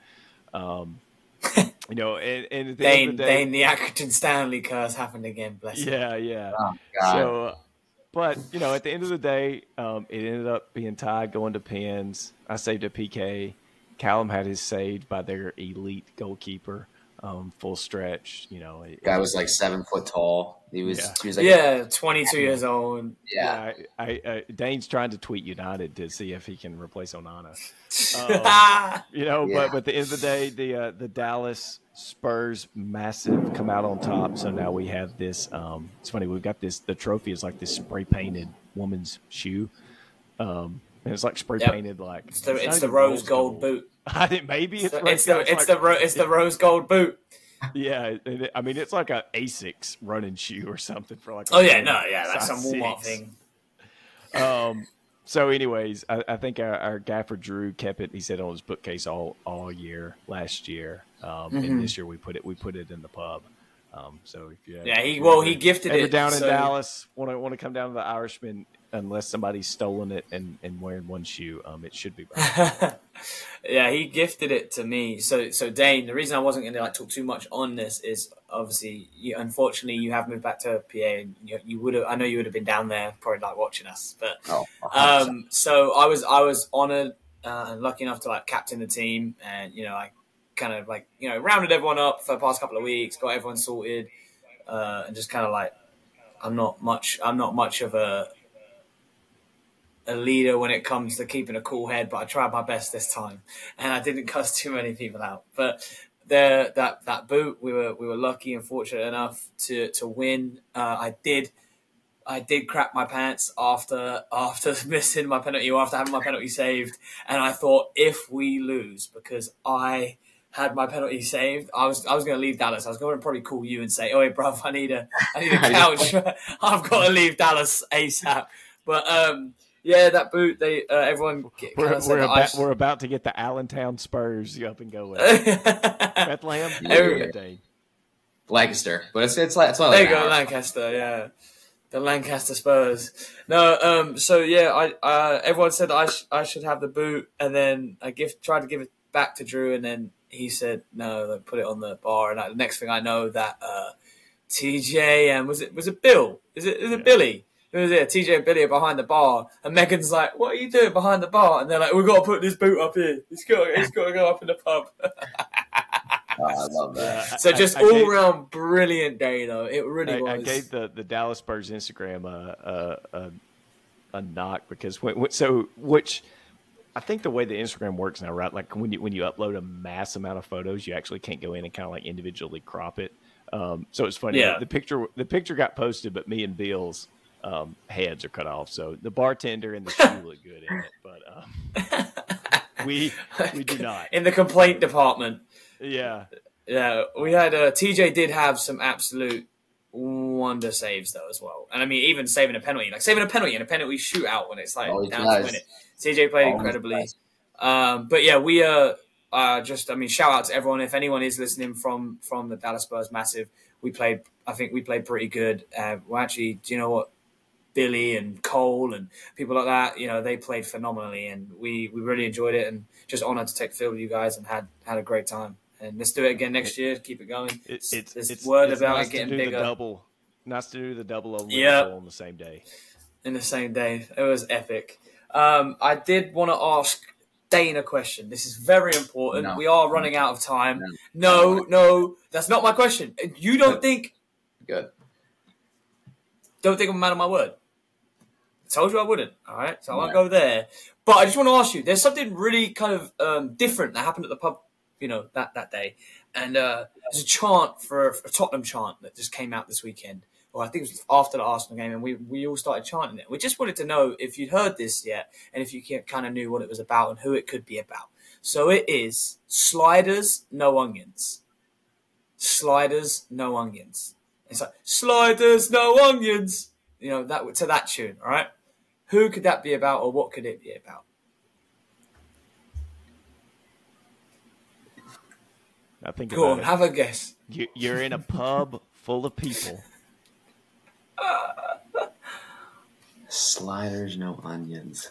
Um, you know, and, and at the Dane, the day, Dane, the Accrington Stanley curse happened again. Bless you. yeah, yeah. Oh, So, but you know, at the end of the day, um, it ended up being tied, going to pins. I saved a PK. Callum had his saved by their elite goalkeeper, um, full stretch. You know, it, Guy was like seven foot tall. He was. Yeah. He was like. yeah, 22 years old. Yeah. yeah, I, I, uh, Dane's trying to tweet United to see if he can replace Onana. You know, Yeah. but but at the end of the day, the uh, the Dallas Spurs massive come out on top. So now we have this. Um, it's funny we've got this. The trophy is like this spray painted woman's shoe, um, and it's like spray Yep. painted like it's the, it's the rose gold boot. I think maybe it's It's, it's, the it's the ro- it's the rose gold boot. yeah. it- I mean, it's like a Asics running shoe or something for like. Oh yeah, no, yeah, that's some Walmart thing. Um, so, anyways, I, I think our, our gaffer Drew kept it. He said on his bookcase all all year last year, um, Mhm. and this year we put it we put it in the pub. Um, so if you Yeah, he well he gifted ever it down in Dallas want to want to come down to the Irishman, unless somebody's stolen it and, and wearing one shoe, um, it should be. Right. yeah, he gifted it to me. So, so Dane, the reason I wasn't going to like talk too much on this is obviously, you, unfortunately, you have moved back to PA, and you, you would have. I know you would have been down there, probably like watching us. But Oh, um, so I was, I was honored uh, and lucky enough to like captain the team, and you know, I kind of like you know rounded everyone up for the past couple of weeks, got everyone sorted, uh, and just kind of like, I'm not much, I'm not much of a a leader when it comes to keeping a cool head, but I tried my best this time, and I didn't cuss too many people out. But the that that boot, we were we were lucky and fortunate enough to to win. Uh, I did. I did crap my pants after after missing my penalty or after having my penalty saved, and I thought if we lose because I had my penalty saved, I was I was going to leave Dallas. I was going to probably call you and say, "Oh, hey, bruv, I need a I need a couch. I've got to leave Dallas asap." But um, yeah, that boot. They uh, everyone kind We're, we're, that I about, sh- we're about to get the Allentown Spurs up and going. Bethlehem, Every- Good. Lancaster, but it's it's like it's only there like you go, hour. Lancaster. Yeah, the Lancaster Spurs. No, um. So yeah, I uh, everyone said I sh- I should have the boot, and then I give tried to give it back to Drew, and then he said no, like, put it on the bar. And I, the next thing I know, that uh, TJ and was it was it Bill? Is it is it Yeah. Billy? Who was it? TJ and Billy are behind the bar, and Megan's like, "What are you doing behind the bar?" And they're like, "We've got to put this boot up here. It's got it's got to go up in the pub." Oh, I love that. So just I all gave- round brilliant day though. It really I, was. I gave the, the Dallas Spurs Instagram a a, a, a knock because when, when- so which I think the way the Instagram works now, right? Like when you when you upload a mass amount of photos, you actually can't go in and kind of like individually crop it. Um, so it's funny. Yeah. The picture the picture got posted, but me and Bill's um, heads are cut off. So the bartender and the shoe look good in it, but um, we we do not. in the complaint department. Yeah, Yeah, we had uh, TJ did have some absolute wonder saves though as well, and I mean even saving a penalty, like saving a penalty in a penalty shootout when it's like Always down does. to win it. TJ played Always incredibly. Um, but yeah, we uh, uh, just I mean shout out to everyone if anyone is listening from from the Dallas Spurs massive. We played, I think we played pretty good. Uh, well, actually, do you know what? Billy and Cole and people like that, you know, they played phenomenally, and we we really enjoyed it, and just honored to take the field with you guys, and had had a great time. And let's do it again next year. Keep it going. it, it's This it's word it's about nice it getting to do bigger the double. Nice to do the double over Yeah. On the same day. in the same day. It was epic. Um, I did want to ask Dane a question. This is very important. No. We are running out of time. No, no, that's not my question. You don't think? Good. Don't think I'm a man of my word. I told you I wouldn't. All right, so I won't go there. But I just want to ask you. There's something really kind of um, different that happened at the pub. You know that that day, and uh, there's a chant for a Tottenham chant that just came out this weekend. Or I think it was after the Arsenal game, and we, we all started chanting it. We just wanted to know if you'd heard this yet, and if you kind of knew what it was about and who it could be about. So it is sliders, no onions. Sliders, no onions. It's like sliders, no onions. You know that to that tune. All right. Who could that be about, or what could it be about? I think Go on, it. have a guess. You're in a pub full of people. Sliders, no onions.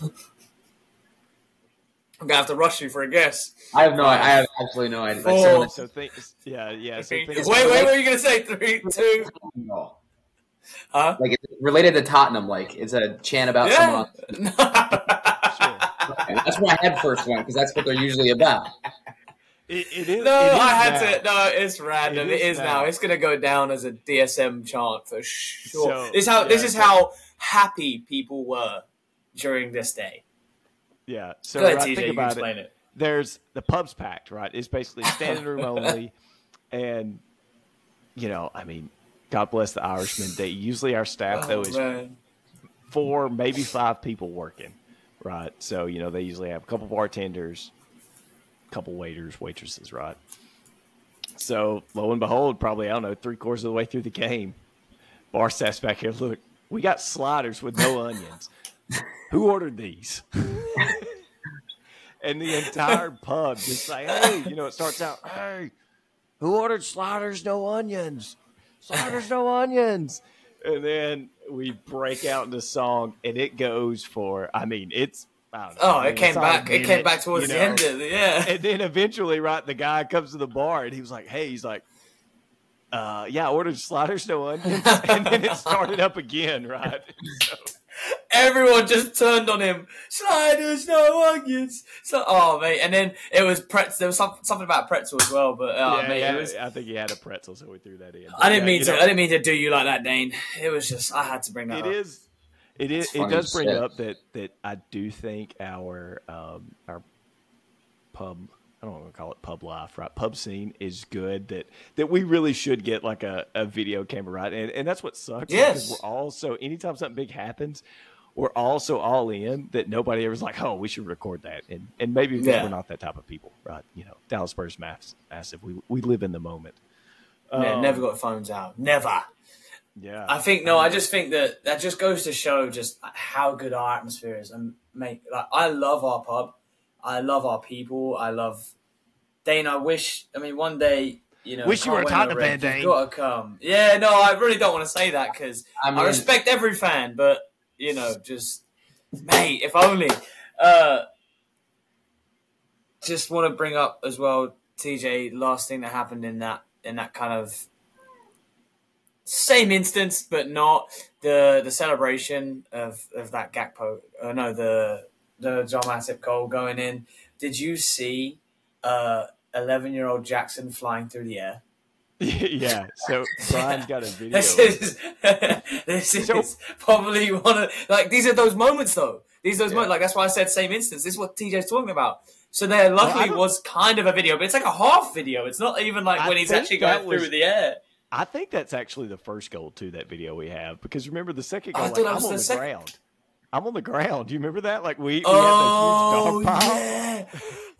I'm gonna have to rush you for a guess. I have no. I have absolutely no idea. Like Four. someone So think, yeah, yeah. So wait, think wait, what are you gonna say? Three, two, huh? like it's related to Tottenham. Like it's a chant about someone. Sure. And that's where my head first went because that's what they're usually about. It, it is. no, it is I had now. to. No, it's random. It It is is, now. now. It's gonna go down as a DSM chant for sure. So, this how. This is how happy people were during this day. Yeah. So ahead, right, TJ. think about explain it. it. There's the pub's packed, right? It's basically standing room only, and you know, I mean, God bless the Irishmen. They usually our staff though Oh, is man. four, maybe five people working, right? So you know they usually have a couple bartenders, couple waiters, waitresses, right? So lo and behold, probably I don't know, three quarters of the way through the game, bar staff's back here. Look, we got sliders with no onions. Who ordered these? and the entire pub just like, hey, you know, it starts out, hey, who ordered sliders, no onions? Sliders, no onions. And then we break out into song, and it goes for, I mean, it's, Oh, it came back. It came back towards you the end of it. Yeah. And then eventually, right, the guy comes to the bar, and he was like, hey, he's like, uh, yeah, I ordered sliders, no onions. And then it started up again, right? So, Everyone just turned on him. Sliders, no onions. So, oh mate, and then it was pretzel. There was some, something about pretzel as well, but oh, yeah, mate, yeah, it was. I think he had a pretzel, so we threw that in. I didn't Yeah, mean to. know, I didn't mean to do you like that, Dane. It was just I had to bring that It up. is. It is. It does bring shit. up that that I do think our um, our pub. I don't want to call it pub life, right? Pub scene is good. That that we really should get like a, a video camera, right? And and that's what sucks. Yes. we're all so. Anytime something big happens, we're all so all in that nobody ever's like, oh, we should record that. And and maybe Yeah. we're not that type of people, right? You know, Dallas Spurs mass, massive. We we live in the moment. Yeah, Um, never got phones out. Never. Yeah, I think no. I just think that that just goes to show just how good our atmosphere is. And mate, like I love our pub. I love our people. I love Dane. I wish. I mean, one day. You know, Wish you were a win Tottenham ring, fan, Dane. You've got to come. Yeah, no, I really don't want to say that because I I, respect every fan, but you know, just mate, if only. Uh, just want to bring up as well, TJ. Last thing that happened in that in that kind of same instance, but not the the celebration of of that Gakpo. Uh, no, the the Joel Matip goal going in. Did you see uh eleven year old Jackson flying through the air? yeah. So Brian's got a video. This is this is So- probably one of like these are those moments though. These are those Yeah. moments like that's why I said same instance. This is what TJ's talking about. So there luckily don't- was kind of a video, but it's like a half video. It's not even like I when he's actually going was- through the air. I think that's actually the first goal to that video we have because remember the second oh, goal, I like, I'm on the ground. I'm on the ground. Do you remember that? Like we, we Oh had huge dog pile. yeah,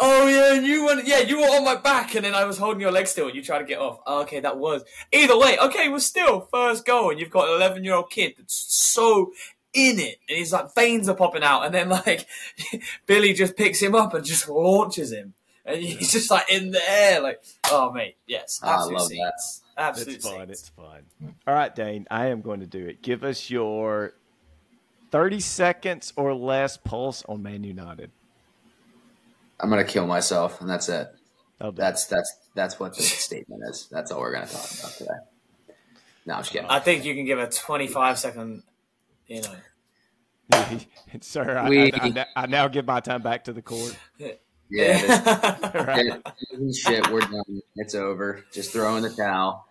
oh yeah, and you went, yeah, you were on my back, and then I was holding your leg still, and you tried to get off. Oh, okay, that was either way. Okay, we're still first goal, and you've got an eleven year old kid that's so in it, and he's like veins are popping out, and then like Billy just picks him up and just launches him, and he's just like in the air, like oh mate, yes, ah, I absolute love scenes. absolute It's fun. scenes. It's fun. All right, Dane. I am going to do it. Give us your 30 seconds or less pulse on Man United. I'm gonna kill myself, and that's it. That's that's that's what the statement is. That's all we're gonna talk about today. No, I'm just kidding. I think you can give a twenty five second, you know. Sir, I, We- I, I, I now give my time back to the court. Yeah, right. this shit. We're done. It's over. Just throw in the towel.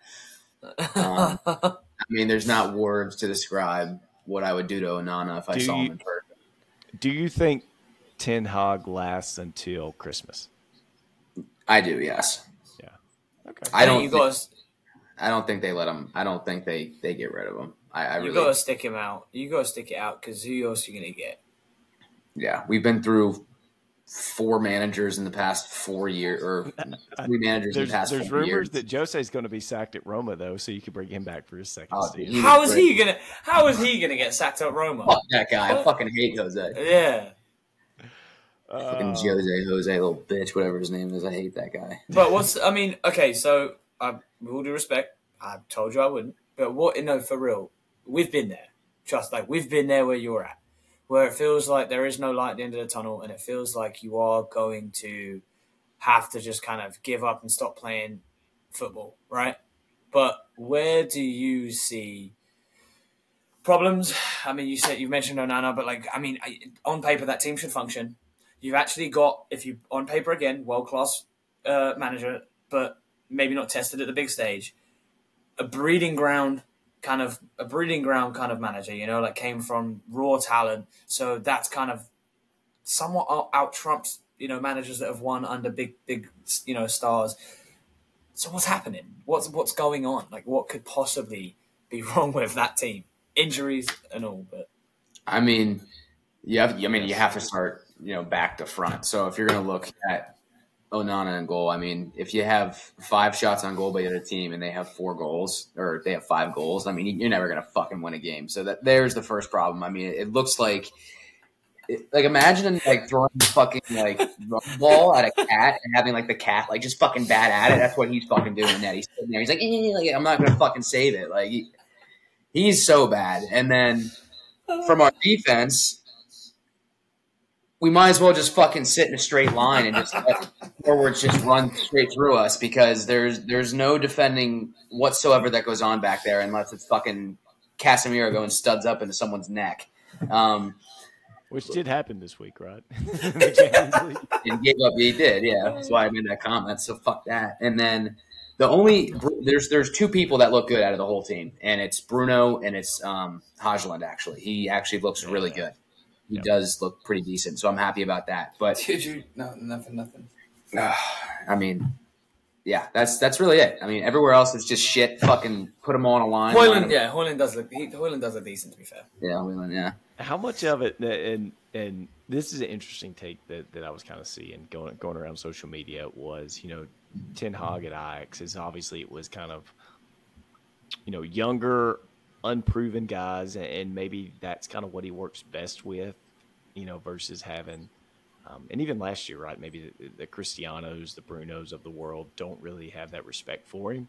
Um, I mean, there's not words to describe what I would do to Onana if I Do saw you- him in person. Do you think Ten Hag lasts until Christmas? I do. Yes. Yeah. Okay. I don't. you think- I don't think they let him. I don't think they they get rid of him. I, I you really. got to stick him out. You got to stick it out because who else are you gonna get? Yeah, we've been through four managers in the past four years, or uh, uh, three managers in There's, the past there's four rumors years. that Jose is going to be sacked at Roma, though, so you could bring him back for his second Oh, season. he- How is great. he gonna? How is he gonna get sacked at Roma? Fuck that guy. I fucking hate Jose. Yeah, Fucking Uh, Jose, Jose, little bitch, whatever his name is. I hate that guy. But what's I mean? Okay, so I, with all due respect, I told you I wouldn't. But what? No, for real, we've been there. Trust, like we've been there where you're at, where it feels like there is no light at the end of the tunnel, and it feels like you are going to have to just kind of give up and stop playing football, right? But where do you see problems? I mean, you said you've mentioned Onana, but like, I mean, on paper that team should function. You've actually got, if you on paper again, world class uh, manager, but maybe not tested at the big stage. A breeding ground kind of a breeding ground kind of manager, you know, like came from raw talent. So that's kind of somewhat out, out trumps, you know, managers that have won under big, big, you know, stars. So what's happening? What's what's going on? Like, what could possibly be wrong with that team? Injuries and all, but I mean, you have. I mean, you have to start, you know, back to front. So if you're going to look at Onana and goal, I mean, if you have five shots on goal by the other team and they have four goals or they have five goals, I mean, you're never to fucking win a game. So that there's the first problem. I mean, it looks like. Like imagine like throwing fucking like ball at a cat and having like the cat like just fucking bad at it. That's what he's fucking doing. That he's sitting there. He's like, "Eh, like I'm not gonna fucking save it. Like he, he's so bad. And then from our defense, we might as well just fucking sit in a straight line and just let forwards just run straight through us because there's there's no defending whatsoever that goes on back there unless it's fucking Casemiro going studs up into someone's neck. Um, which did happen this week, right? The Champions League. and gave up. He did, yeah. That's why I made that comment. So fuck that. And then the only there's there's two people that look good out of the whole team, and it's Bruno and it's um, Hojlund. Actually, he actually looks really Yeah. good. He Yeah. does look pretty decent, so I'm happy about that. But did you? No, nothing, nothing. uh, I mean, yeah, that's that's really it. I mean, everywhere else it's just shit. Fucking put them all on a line. line Hojlund, 'em- yeah, Hojlund does look. He, Hojlund does look decent, to be fair. yeah, Hojlund, yeah. How much of it, and and this is an interesting take that, that I was kind of seeing going going around social media was, you know, Ten Hag at Ajax is obviously it was kind of, you know, younger, unproven guys, and maybe that's kind of what he works best with, you know, versus having, um, and even last year, right? Maybe the, the Cristianos, the Brunos of the world don't really have that respect for him.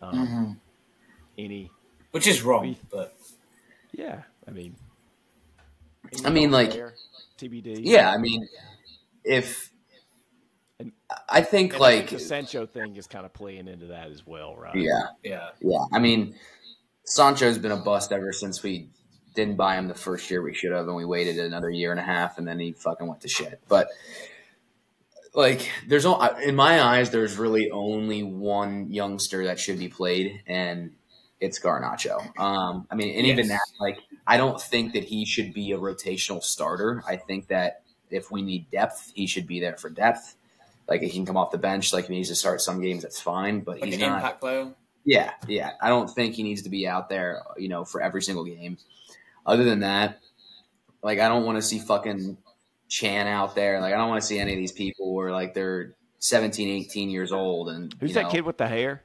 Um, Any, Which is wrong, but yeah, I mean, I mean, like- there, TBD. Yeah, I mean, if And- I think And I think like the Sancho thing is kind of playing into that as well, right? yeah, yeah, Yeah, I mean, Sancho's been a bust ever since we didn't buy him the first year we should have, and we waited another year and a half, and then he fucking went to shit. But like, there's no, in my eyes, there's really only one youngster that should be played, and it's Garnacho. Um, I mean, and even that, like, I don't think that he should be a rotational starter. I think that if we need depth, he should be there for depth. Like, he can come off the bench. Like, if he needs to start some games, that's fine. But like he's an not. impact player. Yeah, yeah. I don't think he needs to be out there, you know, for every single game. Other than that, like I don't want to see fucking Chan out there. Like I don't want to see any of these people where like they're 17, 18 years old and Who's you that know- kid with the hair?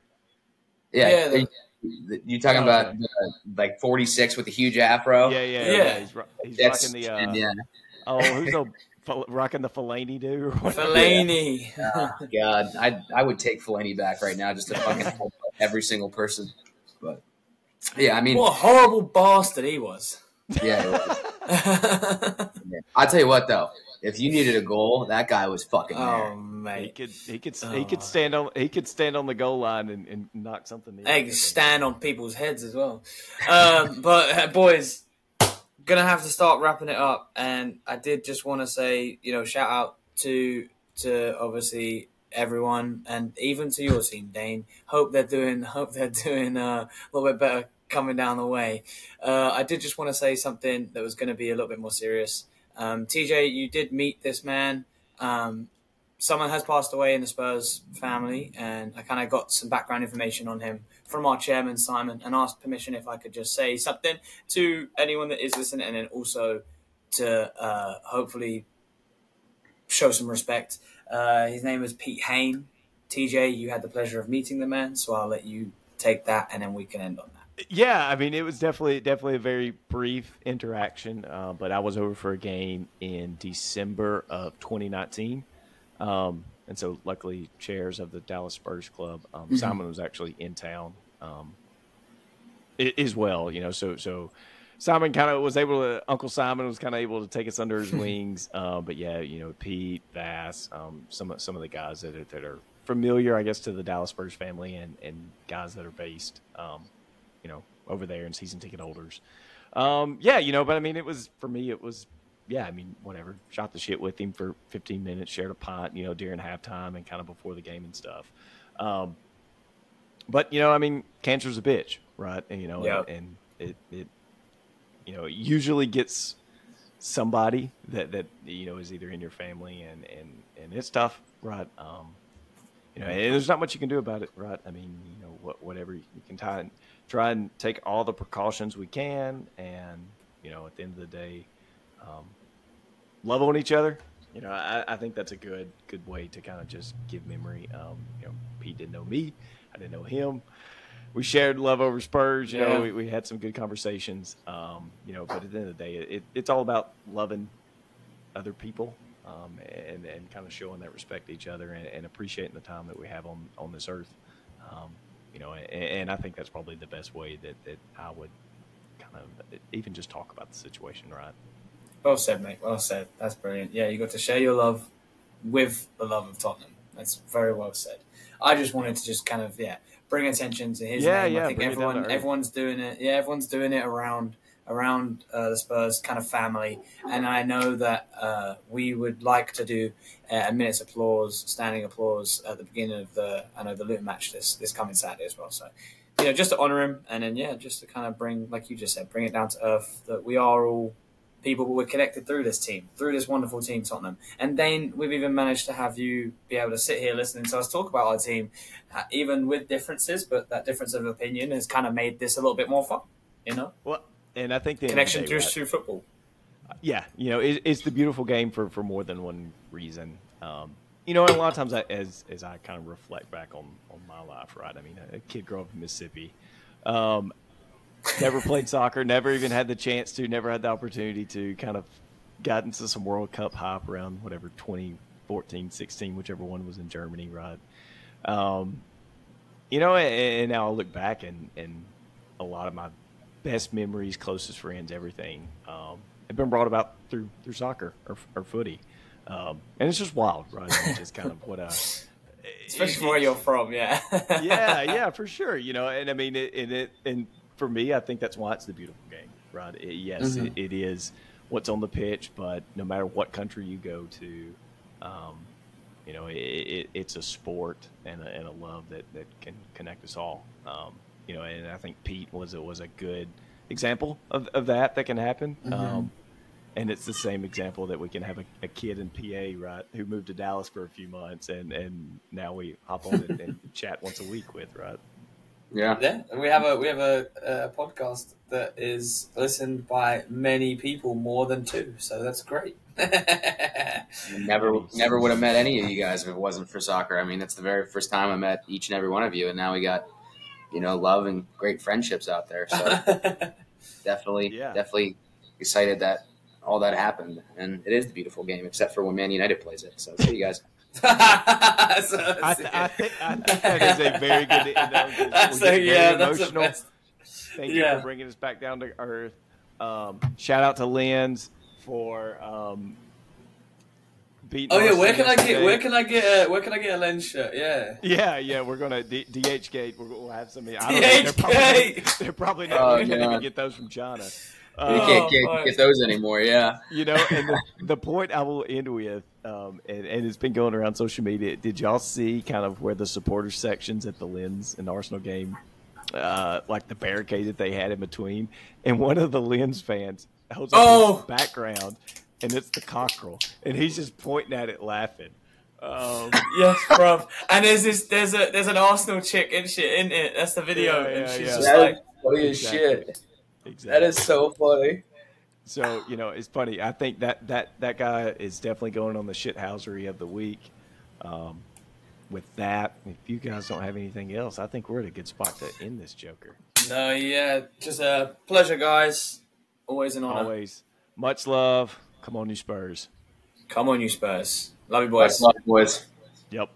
Yeah, Yeah, you, you talking Oh, about okay. the, like 46 with the huge afro? Yeah, yeah, Yeah. yeah. He's, he's rocking the. Uh, and yeah. Oh, who's the rocking the Fellaini dude? or whatever? Fellaini. Oh, God, I I would take Fellaini back right now just to fucking help every single person. But yeah, I mean, what a horrible bastard he was. yeah. I'll tell you what though, if you needed a goal, that guy was fucking there. oh He could, he could, he Oh. could stand on, he could stand on the goal line and, and knock something in. eggs stand on people's heads as well. Um, but uh, boys, gonna have to start wrapping it up. And I did just want to say, you know, shout out to to obviously everyone and even to your team, Dane. Hope they're doing, hope they're doing uh, a little bit better coming down the way. Uh, I did just want to say something that was going to be a little bit more serious. Um, TJ, you did meet this man. Um, someone has passed away in the Spurs family, and I kind of got some background information on him from our chairman Simon, and asked permission if I could just say something to anyone that is listening, and also to uh, hopefully show some respect. Uh, his name is Pete Hain. TJ, you had the pleasure of meeting the man, so I'll let you take that, and then we can end on that. Yeah, I mean, it was definitely definitely a very brief interaction, uh, but I was over for a game in December of 2019, um, and so luckily, chairs of the Dallas Spurs club, um, mm-hmm. Simon was actually in town um, as well. You know, so so Simon kind of was able to Uncle Simon was kind of able to take us under his wings. Uh, but yeah, you know, Pete Bass, um, some some of the guys that are, that are familiar, I guess, to the Dallas Spurs family and and guys that are based. Um, you know, over there and season ticket holders. Um, yeah, you know, but I mean, it was for me, it was, yeah, I mean, whatever. Shot the shit with him for 15 minutes, shared a pint, you know, during halftime and kind of before the game and stuff. Um, but you know, I mean, cancer's a bitch, right? And you know, and, and it, it, you know, usually gets somebody that that you know is either in your family and and and it's tough, right? Um, you know, and there's not much you can do about it, right? I mean, you know, what, whatever you can tie try and take all the precautions we can, and you know, at the end of the day, um, love on each other. You know, I, I, think that's a good good way to kind of just give memory. Um, you know, Pete didn't know me, I didn't know him. We shared love over Spurs. You yeah. know, we, we, had some good conversations. Um, you know, but at the end of the day, it, it's all about loving other people um, and, and kind of showing that respect to each other and, and, appreciating the time that we have on, on this earth. Um, you know, and, and, I think that's probably the best way that, that I would kind of even just talk about the situation, right? Well said, mate. Well said. That's brilliant. Yeah, you got to share your love with the love of Tottenham. That's very well said. I just wanted to just kind of yeah bring attention to his yeah, name. Yeah, I think everyone everyone's doing it. Yeah, everyone's doing it around around uh, the Spurs kind of family. And I know that uh, we would like to do uh, a minute's applause, standing applause at the beginning of the I know the Luton match this this coming Saturday as well. So you know, just to honour him, and then yeah, just to kind of bring, like you just said, bring it down to earth that we are all people were connected through this team, through this wonderful team, Tottenham. And then we've even managed to have you be able to sit here listening to us talk about our team, uh, even with differences, but that difference of opinion has kind of made this a little bit more fun, you know? Well, and I think the connection through right, football. Yeah, you know, it, it's the beautiful game for, for more than one reason. Um, you know, and a lot of times, I, as as I kind of reflect back on, on my life, right? I mean, a, kid growing up in Mississippi, um, never played soccer, never even had the chance to, never had the opportunity to, kind of got into some World Cup hype around whatever 2014, 16, whichever one was in Germany, right? Um, you know, and, and now I look back and, and a lot of my best memories, closest friends, everything um, have been brought about through through soccer or, or footy, um, and it's just wild, right? It's just kind of what I especially where you're from, yeah, yeah, yeah, for sure. You know, and I mean, it, and it, and for me, I think that's why it's the beautiful game, right? It, yes, mm-hmm. it, it is what's on the pitch, but no matter what country you go to, um, you know, it, it's a sport and a, and a love that, that can connect us all. Um, you know, and I think Pete was it was a good example of, of that that can happen. Mm-hmm. Um, and it's the same example that we can have a, a, kid in PA, right, who moved to Dallas for a few months, and and now we hop on and, and chat once a week with, right? Yeah, yeah. We have a we have a, a, podcast that is listened by many people, more than two. So that's great. never never would have met any of you guys if it wasn't for soccer. I mean, that's the very first time I met each and every one of you, and now we got you know, love and great friendships out there. So definitely, yeah. definitely excited that all that happened. And it is the beautiful game, except for when Man United plays it. So see you guys. I, th- I, think, I think that is a very good. You know, so, yeah, emotional. Thank yeah. you for bringing us back down to earth. Um, shout out to Lens for um, beating. Oh yeah, where can I get where can I get a, where can I get a lens shirt? Yeah. Yeah, yeah, we're gonna D- DH Gate. We'll have some. I don't DH know, they're probably, they're probably not. Oh, going to get those from China. You can't, can't oh, get those anymore. Yeah. You know, and the, the point I will end with, um, and, and it's been going around social media. Did y'all see kind of where the supporter sections at the Lens and Arsenal game, uh, like the barricade that they had in between, and one of the Lens fans holds up oh. background and it's the cockerel, and he's just pointing at it, laughing. Um, yes, bro. And there's this, there's a, there's an Arsenal chick in shit in it. That's the video, yeah, yeah, and she's yeah. just that like, funny as shit. Exactly. That is so funny. So you know, it's funny. I think that that that guy is definitely going on the shithousery of the week. Um, with that, if you guys don't have anything else, I think we're at a good spot to end this Joker. No, yeah, just a pleasure, guys. Always an honor. Always. Much love. Come on, you Spurs. Come on, you Spurs. Love you, boys. Love you, boys. Yep.